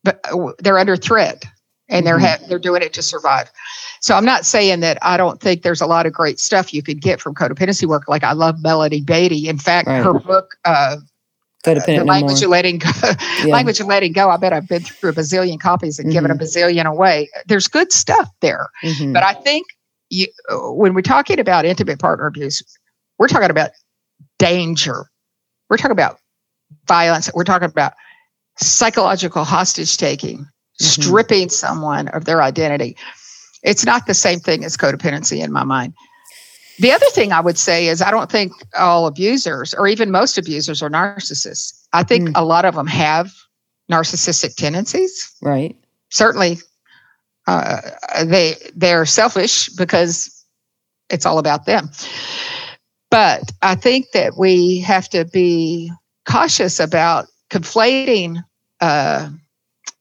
but they're under threat and they're mm-hmm. ha- they're doing it to survive. So I'm not saying that I don't think there's a lot of great stuff you could get from codependency work. Like I love Melody Beattie. In fact, right. her book. Uh, Codependent the language of letting go, yeah. language of letting go. I bet I've been through a bazillion copies and mm-hmm. given a mm-hmm. bazillion away. There's good stuff there, mm-hmm. but I think you, when we're talking about intimate partner abuse, we're talking about danger. We're talking about violence. We're talking about psychological hostage taking, mm-hmm. stripping someone of their identity. It's not the same thing as codependency in my mind. The other thing I would say is I don't think all abusers, or even most abusers, are narcissists. I think mm. a lot of them have narcissistic tendencies. Right. Certainly, uh, they they're selfish because it's all about them. But I think that we have to be cautious about conflating uh,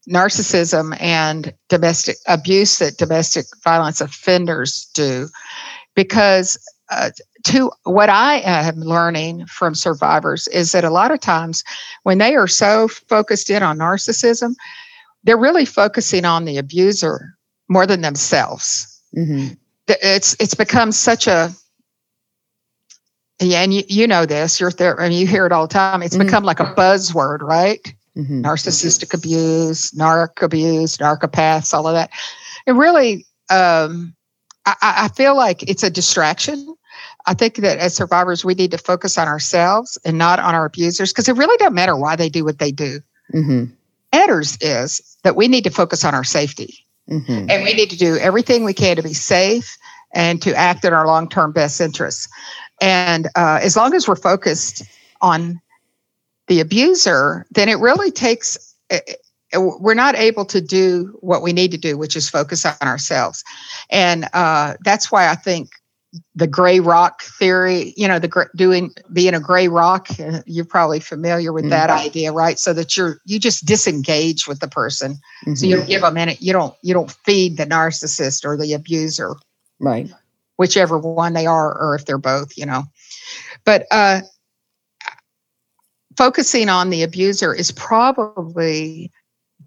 narcissism and domestic abuse that domestic violence offenders do because uh, to what I am learning from survivors is that a lot of times when they are so focused in on narcissism, they're really focusing on the abuser more than themselves. Mm-hmm. It's it's become such a yeah, and you, you know this. You're there, and you hear it all the time. It's mm-hmm. become like a buzzword, right? Mm-hmm. Narcissistic abuse, narc abuse, narcopaths, all of that. It really, um, I, I feel like it's a distraction. I think that as survivors, we need to focus on ourselves and not on our abusers because it really doesn't matter why they do what they do. Mm-hmm. Matters is that we need to focus on our safety, mm-hmm. and we need to do everything we can to be safe and to act in our long-term best interests. And uh, as long as we're focused on the abuser, then it really takes, eh, eh, we're not able to do what we need to do, which is focus on ourselves. And uh, that's why I think the gray rock theory, you know, the doing being a gray rock, uh, you're probably familiar with mm-hmm. that idea, right? So that you're you just disengage with the person, mm-hmm. so you don't give them any, you don't you don't feed the narcissist or the abuser, right? Whichever one they are, or if they're both, you know. But uh, focusing on the abuser is probably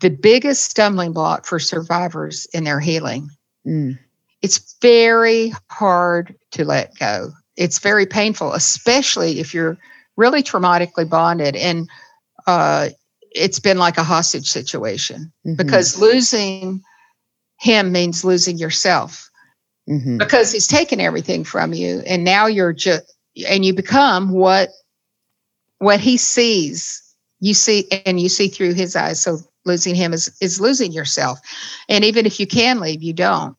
the biggest stumbling block for survivors in their healing. Mm. It's very hard to let go. It's very painful, especially if you're really traumatically bonded and uh, it's been like a hostage situation mm-hmm. because losing him means losing yourself mm-hmm. because he's taken everything from you and now you're just and you become what what he sees. You see and you see through his eyes. So losing him is is losing yourself. And even if you can leave you don't.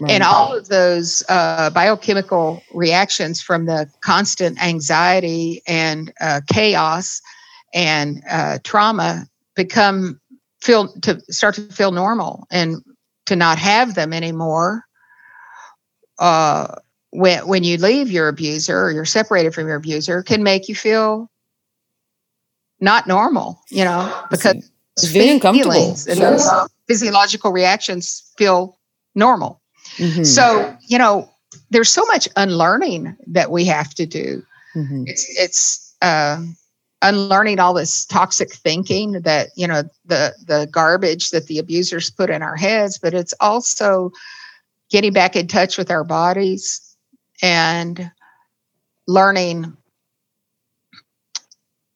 Right. and all of those uh, biochemical reactions from the constant anxiety and uh, chaos and uh, trauma become feel to start to feel normal and to not have them anymore uh, when when you leave your abuser or you're separated from your abuser can make you feel not normal, you know, because it's very uncomfortable. And those physiological reactions feel normal. Mm-hmm. So, you know, there's so much unlearning that we have to do. Mm-hmm. It's, it's, uh, unlearning all this toxic thinking that you know the the garbage that the abusers put in our heads but it's also getting back in touch with our bodies and learning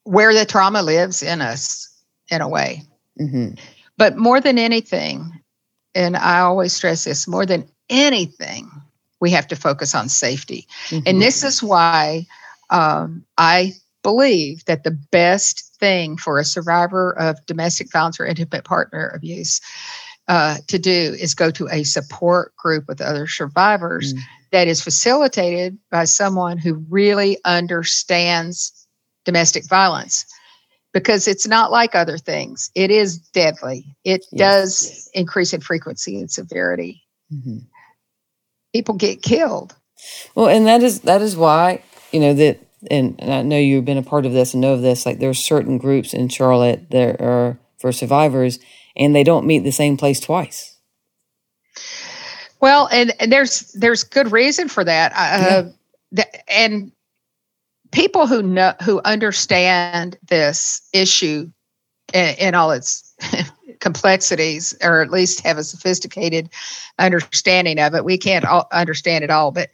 where the trauma lives in us in a way mm-hmm. but more than anything and i always stress this more than anything we have to focus on safety mm-hmm. and this is why um, i believe that the best thing for a survivor of domestic violence or intimate partner abuse uh, to do is go to a support group with other survivors mm. that is facilitated by someone who really understands domestic violence because it's not like other things. It is deadly. It yes. does increase in frequency and severity. Mm-hmm. People get killed. Well, and that is that is why you know that and, and I know you've been a part of this and know of this, like there's certain groups in Charlotte that are for survivors and they don't meet the same place twice. Well, and, and there's there's good reason for that. Uh, yeah. and people who know who understand this issue in, in all its complexities, or at least have a sophisticated understanding of it. We can't all understand it all, but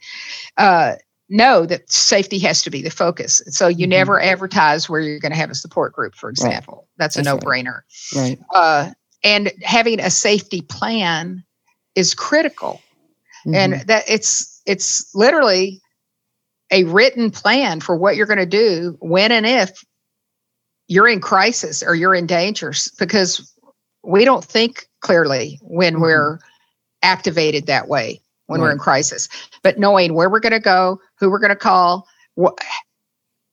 uh, know that safety has to be the focus. So you mm-hmm. never advertise where you're going to have a support group, for example. Right. That's a no brainer. Right. Uh, and having a safety plan is critical. Mm-hmm. And that it's it's literally a written plan for what you're going to do when and if you're in crisis or you're in danger because we don't think clearly when mm-hmm. we're activated that way when right. we're in crisis. But knowing where we're going to go, who we're going to call, wh-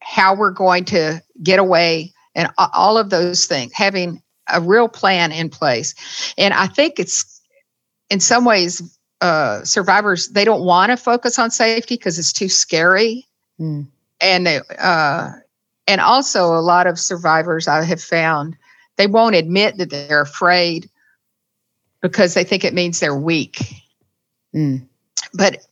how we're going to get away, and all of those things, having a real plan in place. And I think it's in some ways, uh, survivors they don't want to focus on safety because it's too scary, mm. and they, uh, and also a lot of survivors I have found they won't admit that they're afraid because they think it means they're weak Mm. But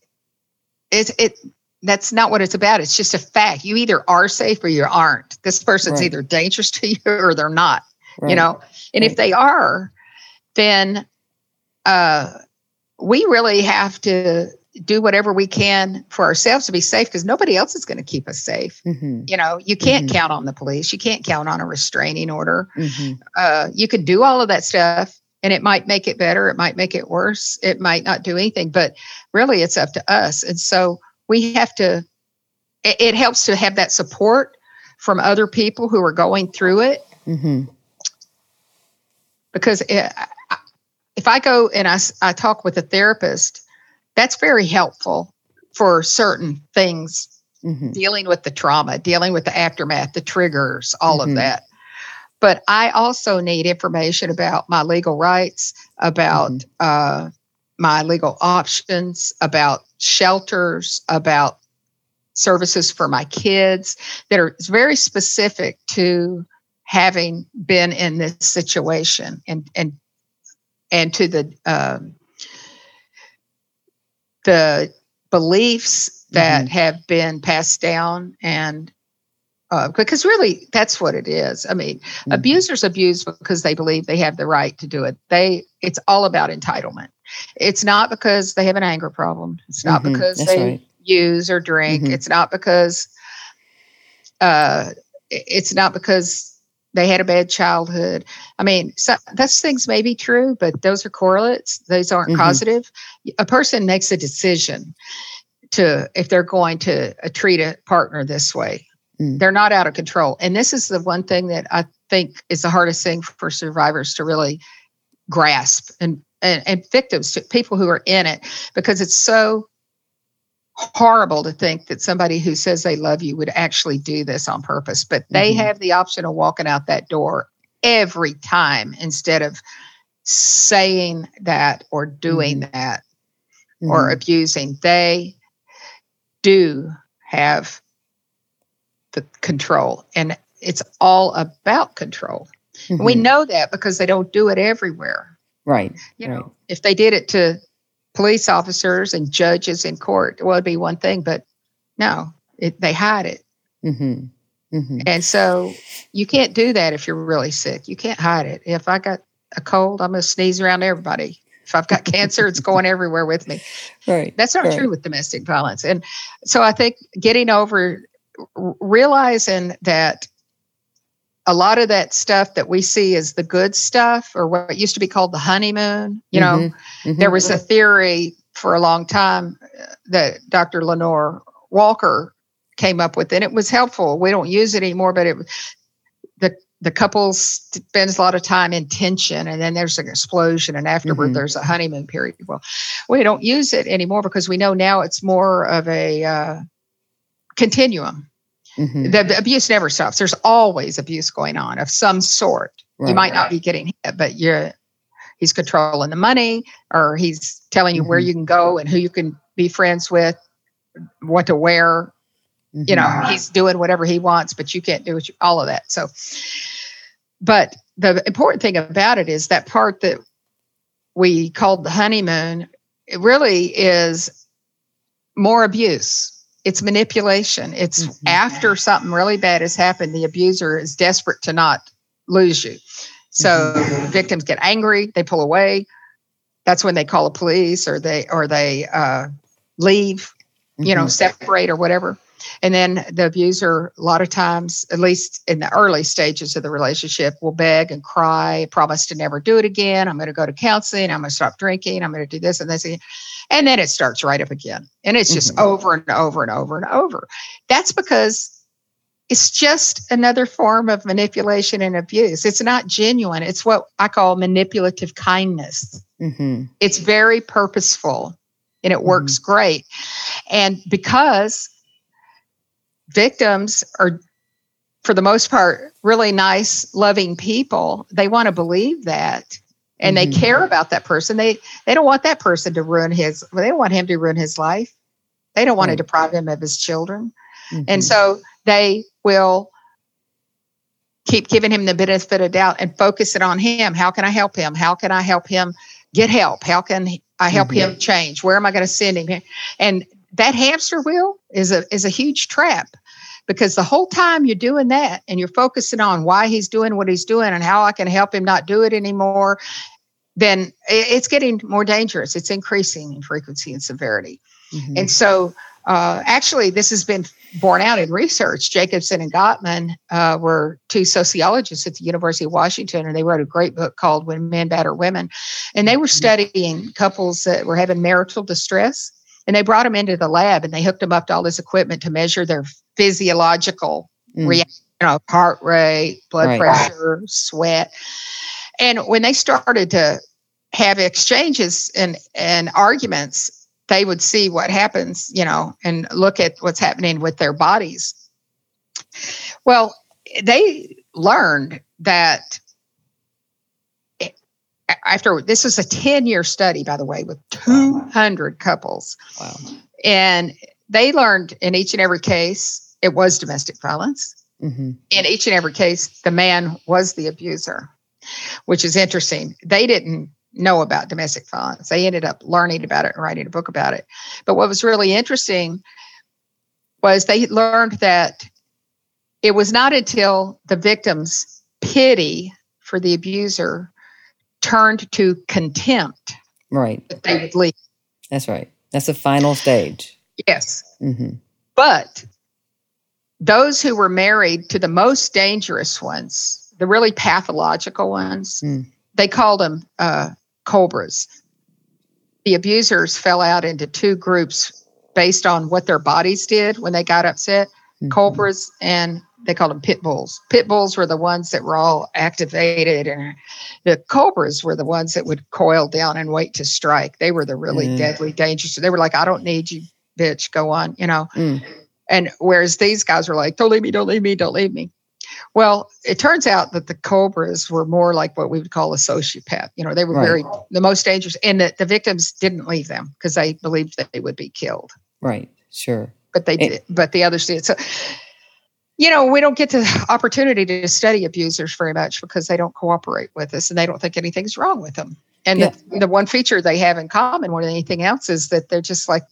it's it that's not what it's about. It's just a fact. You either are safe or you aren't. This person's right. either dangerous to you or they're not. Right. You know, and right. if they are, then uh, we really have to do whatever we can for ourselves to be safe because nobody else is going to keep us safe. Mm-hmm. You know, you can't mm-hmm. count on the police. You can't count on a restraining order. Mm-hmm. Uh, you could do all of that stuff and it might make it better it might make it worse it might not do anything but really it's up to us and so we have to it, it helps to have that support from other people who are going through it mm-hmm. Because it, if i go and I, I talk with a therapist that's very helpful for certain things mm-hmm. dealing with the trauma dealing with the aftermath the triggers all mm-hmm. of that but I also need information about my legal rights, about mm-hmm. uh, my legal options, about shelters, about services for my kids that are very specific to having been in this situation and and and to the um, the beliefs that mm-hmm. have been passed down and uh, because really that's what it is. I mean, mm-hmm. abusers abuse because they believe they have the right to do it. They it's all about entitlement. It's not because they have an anger problem. It's not mm-hmm. because that's they right. use or drink. Mm-hmm. It's not because uh, it's not because they had a bad childhood. I mean, so, those things may be true, but those are correlates. Those aren't mm-hmm. causative. A person makes a decision to if they're going to uh, treat a partner this way Mm. They're not out of control. And this is the one thing that I think is the hardest thing for survivors to really grasp and, and, and victims, to people who are in it, because it's so horrible to think that somebody who says they love you would actually do this on purpose. But they mm-hmm. have the option of walking out that door every time instead of saying that or doing mm-hmm. that mm-hmm. or abusing. They do have the control. And it's all about control. Mm-hmm. We know that because they don't do it everywhere. Right. You know, if they did it to police officers and judges in court, well, it'd be one thing, but no, it, they hide it. Mm-hmm. Mm-hmm. And so you can't do that if you're really sick. You can't hide it. If I got a cold, I'm going to sneeze around everybody. If I've got cancer, it's going everywhere with me. Right. That's not right. true with domestic violence. And so I think getting over realizing that a lot of that stuff that we see is the good stuff or what used to be called the honeymoon, you know, Mm-hmm. there was a theory for a long time uh, that Dr. Lenore Walker came up with, and it was helpful. We don't use it anymore, but it the the couple spends a lot of time in tension, and then there's an explosion, and afterward Mhm. there's a honeymoon period. Well, we don't use it anymore because we know now it's more of a uh, continuum. Mhm. The abuse never stops. There's always abuse going on of some sort. You might not be getting hit, but you're he's controlling the money or he's telling you where Mhm. you can go and who you can be friends with, what to wear. You know, Mhm. he's doing whatever he wants, but you can't do what you, all of that. So, but the important thing about it is that part that we called the honeymoon, it really is more abuse. It's manipulation. It's Mhm. after something really bad has happened, the abuser is desperate to not lose you. So victims get angry, they pull away. That's when they call the police or they or they uh, leave, you know, Mhm. separate or whatever. And then the abuser, a lot of times, at least in the early stages of the relationship, will beg and cry, promise to never do it again. I'm going to go to counseling. I'm going to stop drinking. I'm going to do this and this. again. And then it starts right up again. And it's just Mhm. over and over and over and over. That's because it's just another form of manipulation and abuse. It's not genuine. It's what I call manipulative kindness. Mhm. It's very purposeful and it works great. And because victims are, for the most part, really nice, loving people, they want to believe that. And Mhm. they care about that person. They they don't want that person to ruin his. They don't want him to ruin his life. They don't want to deprive him of his children. Mhm. And so they will keep giving him the benefit of doubt and focus it on him. How can I help him? How can I help him get help? How can I help Mhm. him change? Where am I going to send him? And that hamster wheel is a is a huge trap because the whole time you're doing that and you're focusing on why he's doing what he's doing and how I can help him not do it anymore, then it's getting more dangerous. It's increasing in frequency and severity. Mhm. And so, uh, actually, this has been borne out in research. Jacobson and Gottman uh, were two sociologists at the University of Washington, and they wrote a great book called When Men Batter Women. And they were studying couples that were having marital distress. And they brought them into the lab and they hooked them up to all this equipment to measure their physiological Mm. reaction, you know, heart rate, blood Right. pressure, sweat. And when they started to have exchanges and, and arguments, they would see what happens, you know, and look at what's happening with their bodies. Well, they learned that after this is a 10 year study, by the way, with 200 couples. Wow. And they learned in each and every case it was domestic violence. Mhm. In each and every case, the man was the abuser, which is interesting. They didn't know about domestic violence. They ended up learning about it and writing a book about it. But what was really interesting was they learned that it was not until the victim's pity for the abuser turned to contempt Right. that they would leave. That's right. That's the final stage. Yes. hmm But those who were married to the most dangerous ones, the really pathological ones, Mm. they called them uh, cobras. The abusers fell out into two groups based on what their bodies did when they got upset Mhm. cobras and they called them pit bulls. Pit bulls were the ones that were all activated, and the cobras were the ones that would coil down and wait to strike. They were the really Mm. deadly, dangerous. They were like, I don't need you, bitch, go on, you know. Mm. And whereas these guys were like, don't leave me, don't leave me, don't leave me. Well, it turns out that the cobras were more like what we would call a sociopath. You know, they were Right. very, the most dangerous, and the, the victims didn't leave them because they believed that they would be killed Right. Sure. but they It- did, but the others did. So, you know, we don't get the opportunity to study abusers very much because they don't cooperate with us and they don't think anything's wrong with them. And Yeah. the, the one feature they have in common more than anything else is that they're just like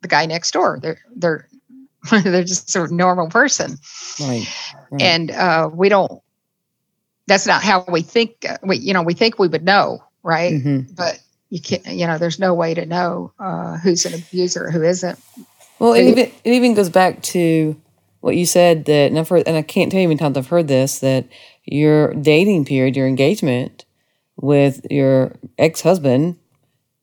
the guy next door. They're they're they're just a normal person, Right. right. and uh, we don't. That's not how we think. uh, We you know we think we would know, right? Mhm. But you can't. You know, there's no way to know uh, who's an abuser, who isn't. Well, it even, it even goes back to what you said that, and I've heard, and I can't tell you how many times I've heard this that your dating period, your engagement with your ex husband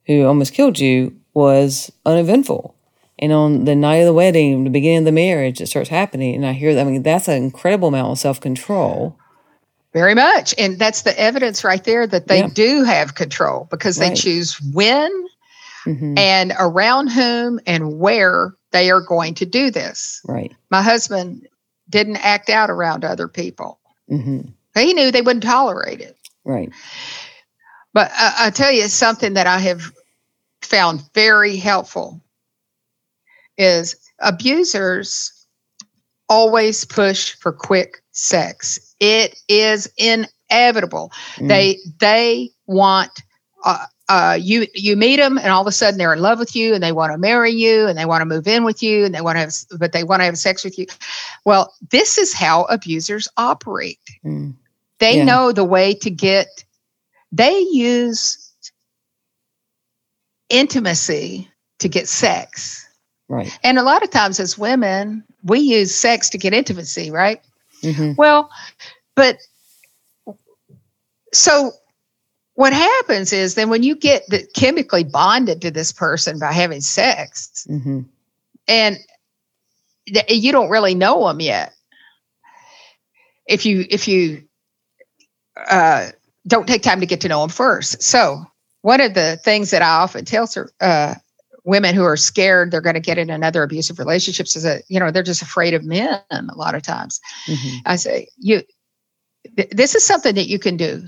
who almost killed you was uneventful. And on the night of the wedding, the beginning of the marriage, it starts happening. And I hear that. I mean, that's an incredible amount of self control. Very much. And that's the evidence right there that they Yeah. do have control because they Right. choose when hmm and around whom and where they are going to do this. Right. My husband didn't act out around other people. Mm-hmm. He knew they wouldn't tolerate it. Right. But I, I tell you something that I have found very helpful is abusers always push for quick sex. It is inevitable. Mm. They they want uh, uh, you you meet them and all of a sudden they're in love with you and they want to marry you and they want to move in with you and they want to have but they want to have sex with you. Well, this is how abusers operate. Mm. They Yeah. know the way to get. They use intimacy to get sex. Right. And a lot of times as women, we use sex to get intimacy, right? hmm Well, but so what happens is then when you get the, chemically bonded to this person by having sex hmm and th- you don't really know them yet. If you if you uh, don't take time to get to know them first. So one of the things that i often tell uh, women who are scared they're going to get in another abusive relationship is that you know they're just afraid of men a lot of times. Hmm I say, you th- this is something that you can do.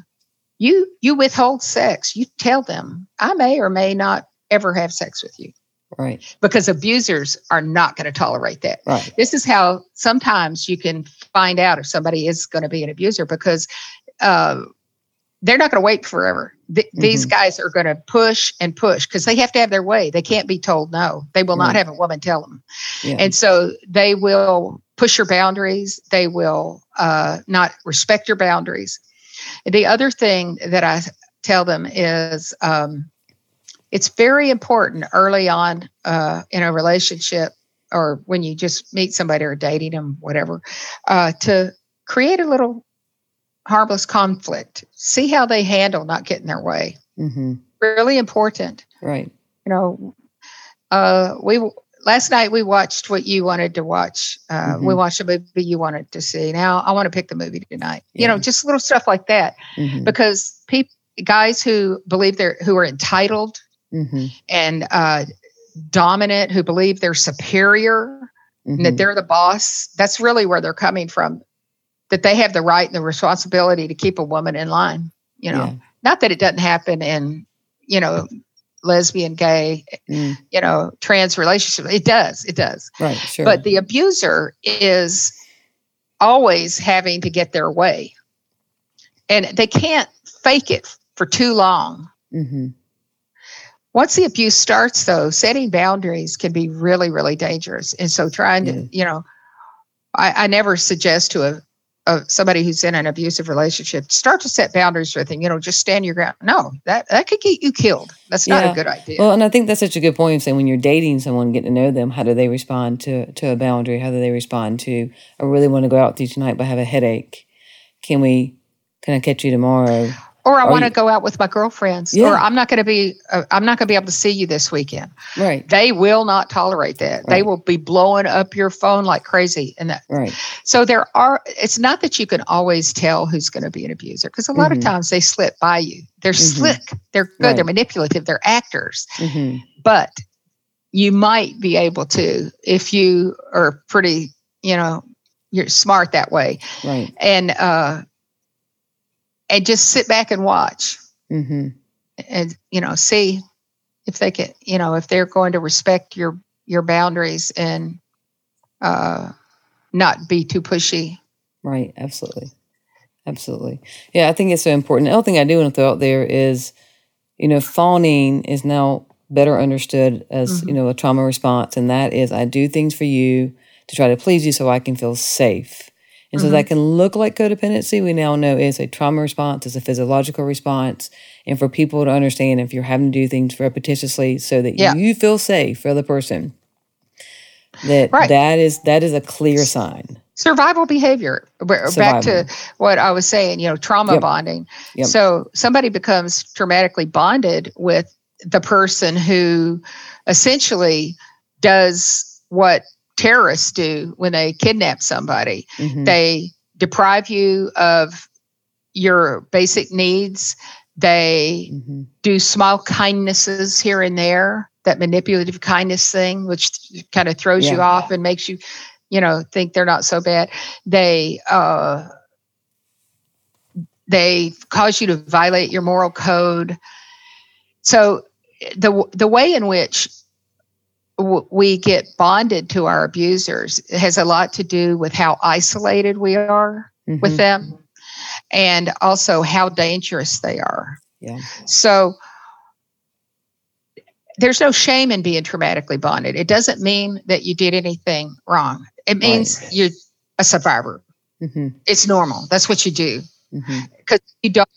You you withhold sex. You tell them, I may or may not ever have sex with you Right. because abusers are not going to tolerate that. Right. This is how sometimes you can find out if somebody is going to be an abuser because uh, they're not going to wait forever. Th- These guys are going to push and push because they have to have their way. They can't be told no. They will not have a woman tell them. Yeah. And so they will push your boundaries. They will uh, not respect your boundaries. The other thing that I tell them is um, it's very important early on uh, in a relationship or when you just meet somebody or dating them, whatever, uh, to create a little harmless conflict. See how they handle not getting their way. hmm Really important Right. you know, uh, we last night we watched what you wanted to watch. Uh, We Mhm. watched a movie you wanted to see. Now I want to pick the movie tonight. You know, just little stuff like that hmm because people, guys who believe they're who are entitled hmm and uh, dominant, who believe they're superior and that they're the boss. That's really where they're coming from. That they have the right and the responsibility to keep a woman in line. You know, Yeah. not that it doesn't happen in you know lesbian, gay, Mm. you know, trans relationship. It does, it does. Right. Sure. But the abuser is always having to get their way. And they can't fake it for too long. hmm Once the abuse starts, though, setting boundaries can be really, really dangerous. And so, trying to, Yeah. you know, I, I never suggest to a, a somebody who's in an abusive relationship start to set boundaries with them. You know, just stand your ground. No, that that could get you killed. That's not Yeah. a good idea. Well, and I think that's such a good point of saying when you're dating someone, getting to know them, how do they respond to to a boundary? How do they respond to I really want to go out with you tonight, but I have a headache. Can we? Can I catch you tomorrow? Or I want to go out with my girlfriends, Yeah. or I'm not going to be, uh, I'm not going to be able to see you this weekend. Right. They will not tolerate that. They will be blowing up your phone like crazy, and that. Right. So there are. It's not that you can always tell who's going to be an abuser because a lot Mhm. of times they slip by you. They're Mhm. slick. They're good. Right. They're manipulative. They're actors. hmm But you might be able to if you are pretty, you know, you're smart that way, Right. and uh, and just sit back and watch. hmm and you know see if they can you know if they're going to respect your your boundaries and uh not be too pushy Right. Absolutely. Absolutely. Yeah, I think it's so important. The other thing I do want to throw out there is you know, fawning is now better understood as, Mm-hmm. you know, a trauma response. And that is, I do things for you to try to please you so I can feel safe. And so Mm-hmm. that can look like codependency. We now know is a trauma response, is a physiological response. And for people to understand if you're having to do things repetitiously so that Yeah. you feel safe for the person, that Right. that is that is a clear sign. survival behavior We're back to what i was saying you know trauma Yep. bonding Yep. so somebody becomes traumatically bonded with the person who essentially does what terrorists do when they kidnap somebody. Mhm. they deprive you of your basic needs. They Mhm. do small kindnesses here and there that manipulative kindness thing which kind of throws you off and makes you you know think they're not so bad. They uh they cause you to violate your moral code. So the the way in which w- we get bonded to our abusers it has a lot to do with how isolated we are with Mhm. them and also how dangerous they are Yeah. so there's no shame in being traumatically bonded. It doesn't mean that you did anything wrong. It means you're a survivor. Mhm. It's normal. That's what you do. Because you don't,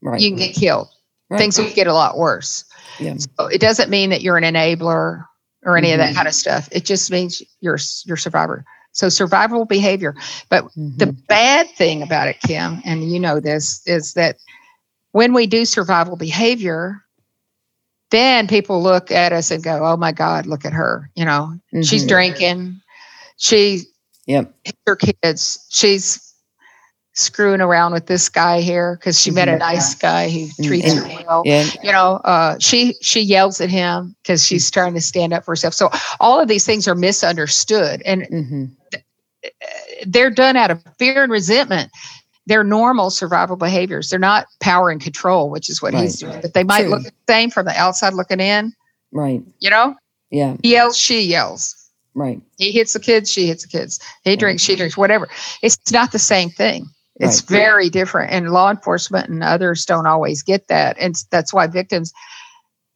Right. you can get killed. Right. Things will get a lot worse. Yeah. So it doesn't mean that you're an enabler or any of Mhm. that kind of stuff. It just means you're you're survivor. So survival behavior. But the Mhm. bad thing about it, Kim, and you know this, is that when we do survival behavior, then people look at us and go, "Oh my God, look at her! You know, she's Mhm. drinking, she Yep. hits her kids, she's screwing around with this guy here because she met a nice guy who treats her well." Yeah. You know, uh, she she yells at him because she's trying to stand up for herself. So all of these things are misunderstood, and hmm they're done out of fear and resentment. They're normal survival behaviors. They're not power and control, which is what he's Right. doing. But they might True. look the same from the outside looking in. Right. You know, Yeah. he yells, she yells. Right. He hits the kids, she hits the kids. He drinks, she drinks, whatever. It's not the same thing. It's Right. very different. And law enforcement and others don't always get that. And that's why victims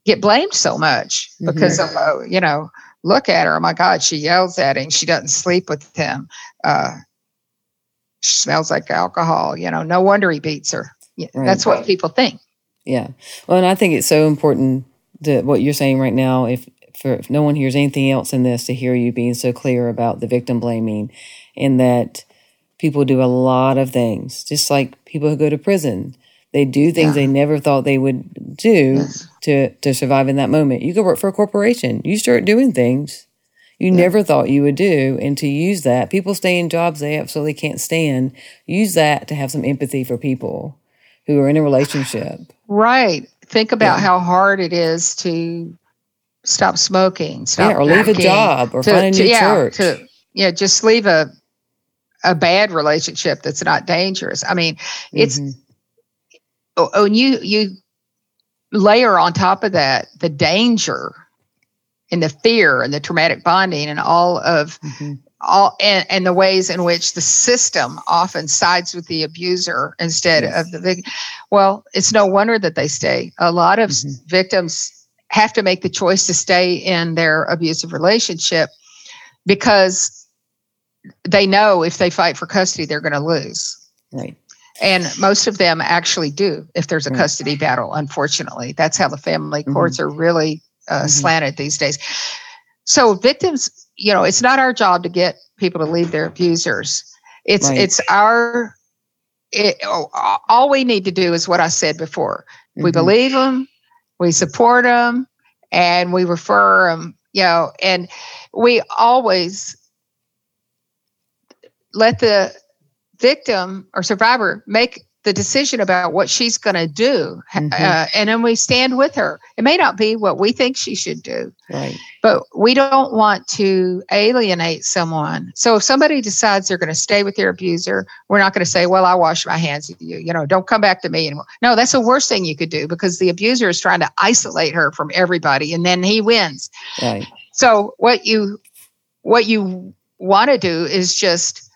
get blamed so much because of, uh, you know, look at her. Oh my God, she yells at him. She doesn't sleep with him. Uh, she smells like alcohol. You know, no wonder he beats her. Yeah, Right. That's what people think. Yeah. Well, and I think it's so important that what you're saying right now, if for if no one hears anything else in this, to hear you being so clear about the victim blaming, and that people do a lot of things, just like people who go to prison. They do things Yeah. they never thought they would do to to survive in that moment. You go work for a corporation. You start doing things you never thought you would do, and to use that, people stay in jobs they absolutely can't stand. Use that to have some empathy for people who are in a relationship. Right. Think about Yeah. how hard it is to stop smoking, stop yeah, or leave a job or to- find a to- new yeah, church. to- yeah, just leave a a bad relationship that's not dangerous. I mean, it's Mhm. oh, oh, and you you layer on top of that the danger and the fear and the traumatic bonding and all of Mhm. all and, and the ways in which the system often sides with the abuser instead Yes. of the victim. Well, it's no wonder that they stay. A lot of Mhm. victims have to make the choice to stay in their abusive relationship because they know if they fight for custody, they're going to lose. Right. And most of them actually do if there's a Right. custody battle, unfortunately. That's how the family Mhm. courts are really uh, Mhm. slanted these days. So victims, you know, it's not our job to get people to leave their abusers. It's Right. it's our it, oh, all we need to do is what I said before. We Mhm. believe them, we support them, and we refer them. You know, and we always let the victim or survivor make the decision about what she's going to do, Mhm. uh, and then we stand with her. It may not be what we think she should do, Right. but we don't want to alienate someone. So if somebody decides they're going to stay with their abuser, we're not going to say, "Well, I wash my hands of you." You know, don't come back to me anymore. No, that's the worst thing you could do because the abuser is trying to isolate her from everybody, and then he wins. Right. So what you what you want to do is just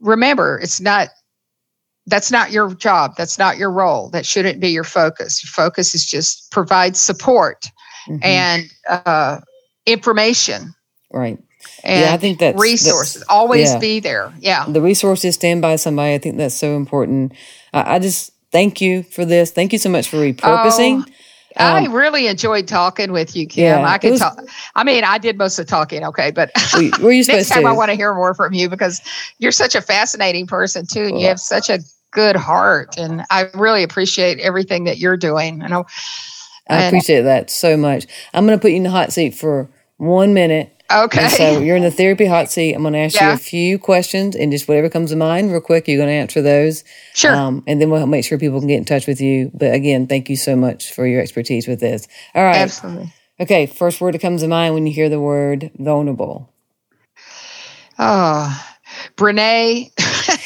remember it's not that's not your job. That's not your role. That shouldn't be your focus. Your focus is just provide support mm-hmm. and uh, information. Right. And yeah, I think that's resources. That's, Always yeah. be there. Yeah. The resources stand by somebody. I think that's so important. I, I just thank you for this. Thank you so much for repurposing. Oh. Um, I really enjoyed talking with you, Kim. Yeah, I could was, talk. I mean, I did most of the talking, okay, but were you next time to? I want to hear more from you because you're such a fascinating person too, and well, you have such a good heart, and I really appreciate everything that you're doing. You know, I appreciate that so much. I'm going to put you in the hot seat for one minute. Okay. And so you're in the therapy hot seat. I'm going to ask yeah. you a few questions and just whatever comes to mind real quick, you're going to answer those. Sure. Um, and then we'll make sure people can get in touch with you. But again, thank you so much for your expertise with this. All right. Absolutely. Okay. First word that comes to mind when you hear the word vulnerable. Oh, Brene.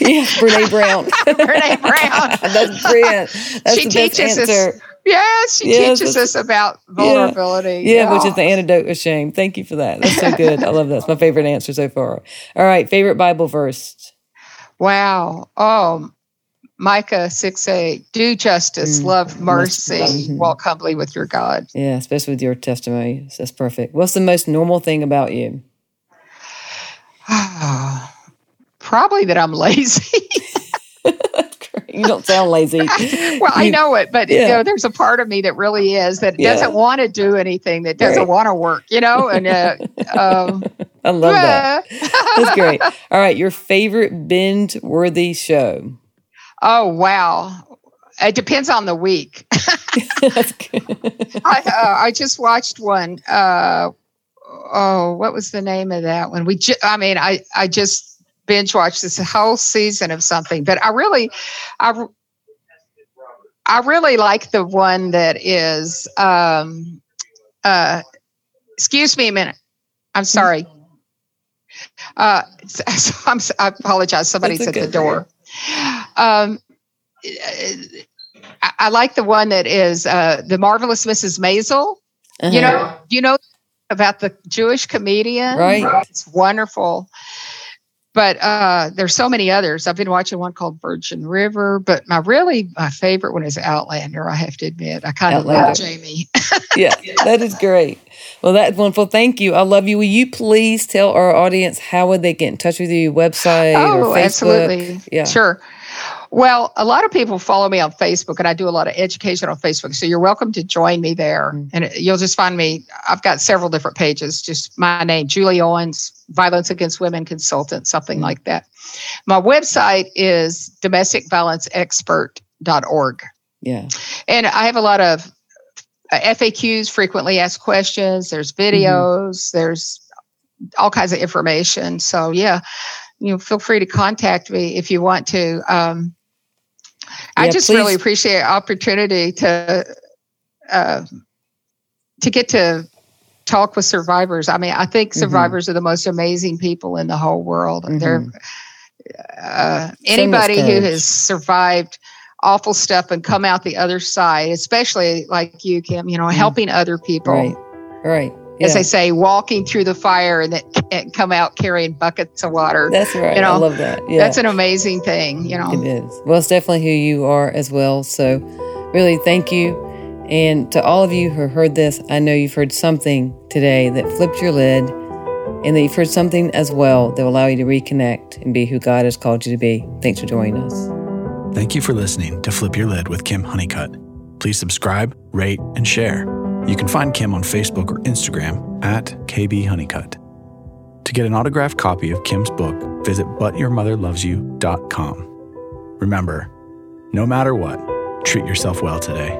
yeah, Brene Brown. Brene Brown. That's brilliant. That's she teaches us Yes, she yes, teaches us about vulnerability. Yeah, yeah, which is the antidote of shame. Thank you for that. That's so good. I love that. It's my favorite answer so far. All right, favorite Bible verse. Wow. Oh, Micah 6 8. Do justice, mm, love mercy, mm-hmm. walk humbly with your God. Yeah, especially with your testimony. That's perfect. What's the most normal thing about you? Probably that I'm lazy. you don't sound lazy. well, I know it, but yeah. you know, there's a part of me that really is that yeah. doesn't want to do anything, that doesn't right. want to work, you know? And uh, um, I love that. That's great. All right, your favorite binge worthy show? Oh, wow. It depends on the week. I, uh, I just watched one. Uh, oh, what was the name of that one? We, ju- I mean, I, I just binge watch this whole season of something, but I really, I, I really like the one that is. Um, uh, excuse me a minute. I'm sorry. Uh, so I'm, I apologize. Somebody's at the door. Um, I, I, like the one that is uh, the marvelous Mrs. Maisel. Uh-huh. You know, you know about the Jewish comedian, right? It's wonderful but uh, there's so many others. I've been watching one called Virgin River, but my really my favorite one is Outlander. I have to admit, I kind of love Jamie. yeah, that is great. Well, that's wonderful. Thank you. I love you. Will you please tell our audience how would they get in touch with you? Website oh, or Facebook? absolutely. Yeah, sure. Well, a lot of people follow me on Facebook, and I do a lot of education on Facebook. So you're welcome to join me there, mm-hmm. and you'll just find me. I've got several different pages. Just my name, Julie Owens, Violence Against Women Consultant, something like that. My website is domesticviolenceexpert.org. Yeah, and I have a lot of uh, FAQs, frequently asked questions. There's videos. Mm-hmm. There's all kinds of information. So yeah, you know, feel free to contact me if you want to. Um, I just please. really appreciate opportunity to uh, to get to talk with survivors. I mean, I think mm-hmm. survivors mm-hmm. are the most amazing people in the whole world. Mm-hmm. They're uh, anybody who has survived awful stuff and come out the other side, especially like you, Kim. You know, mm-hmm. helping other people. Right. Right. Yeah. As they say, walking through the fire and, then come out carrying buckets of water. That's right. You know, I love that. Yeah. That's an amazing thing, you know. It is. Well, it's definitely who you are as well. So, really, thank you. And to all of you who heard this, I know you've heard something today that flipped your lid and that you've heard something as well that will allow you to reconnect and be who God has called you to be. Thanks for joining us. Thank you for listening to Flip Your Lid with Kim Honeycutt. Please subscribe, rate, and share. You can find Kim on Facebook or Instagram at KB Honeycutt. To get an autographed copy of Kim's book, visit butyourmotherlovesyou.com. Remember, no matter what, treat yourself well today.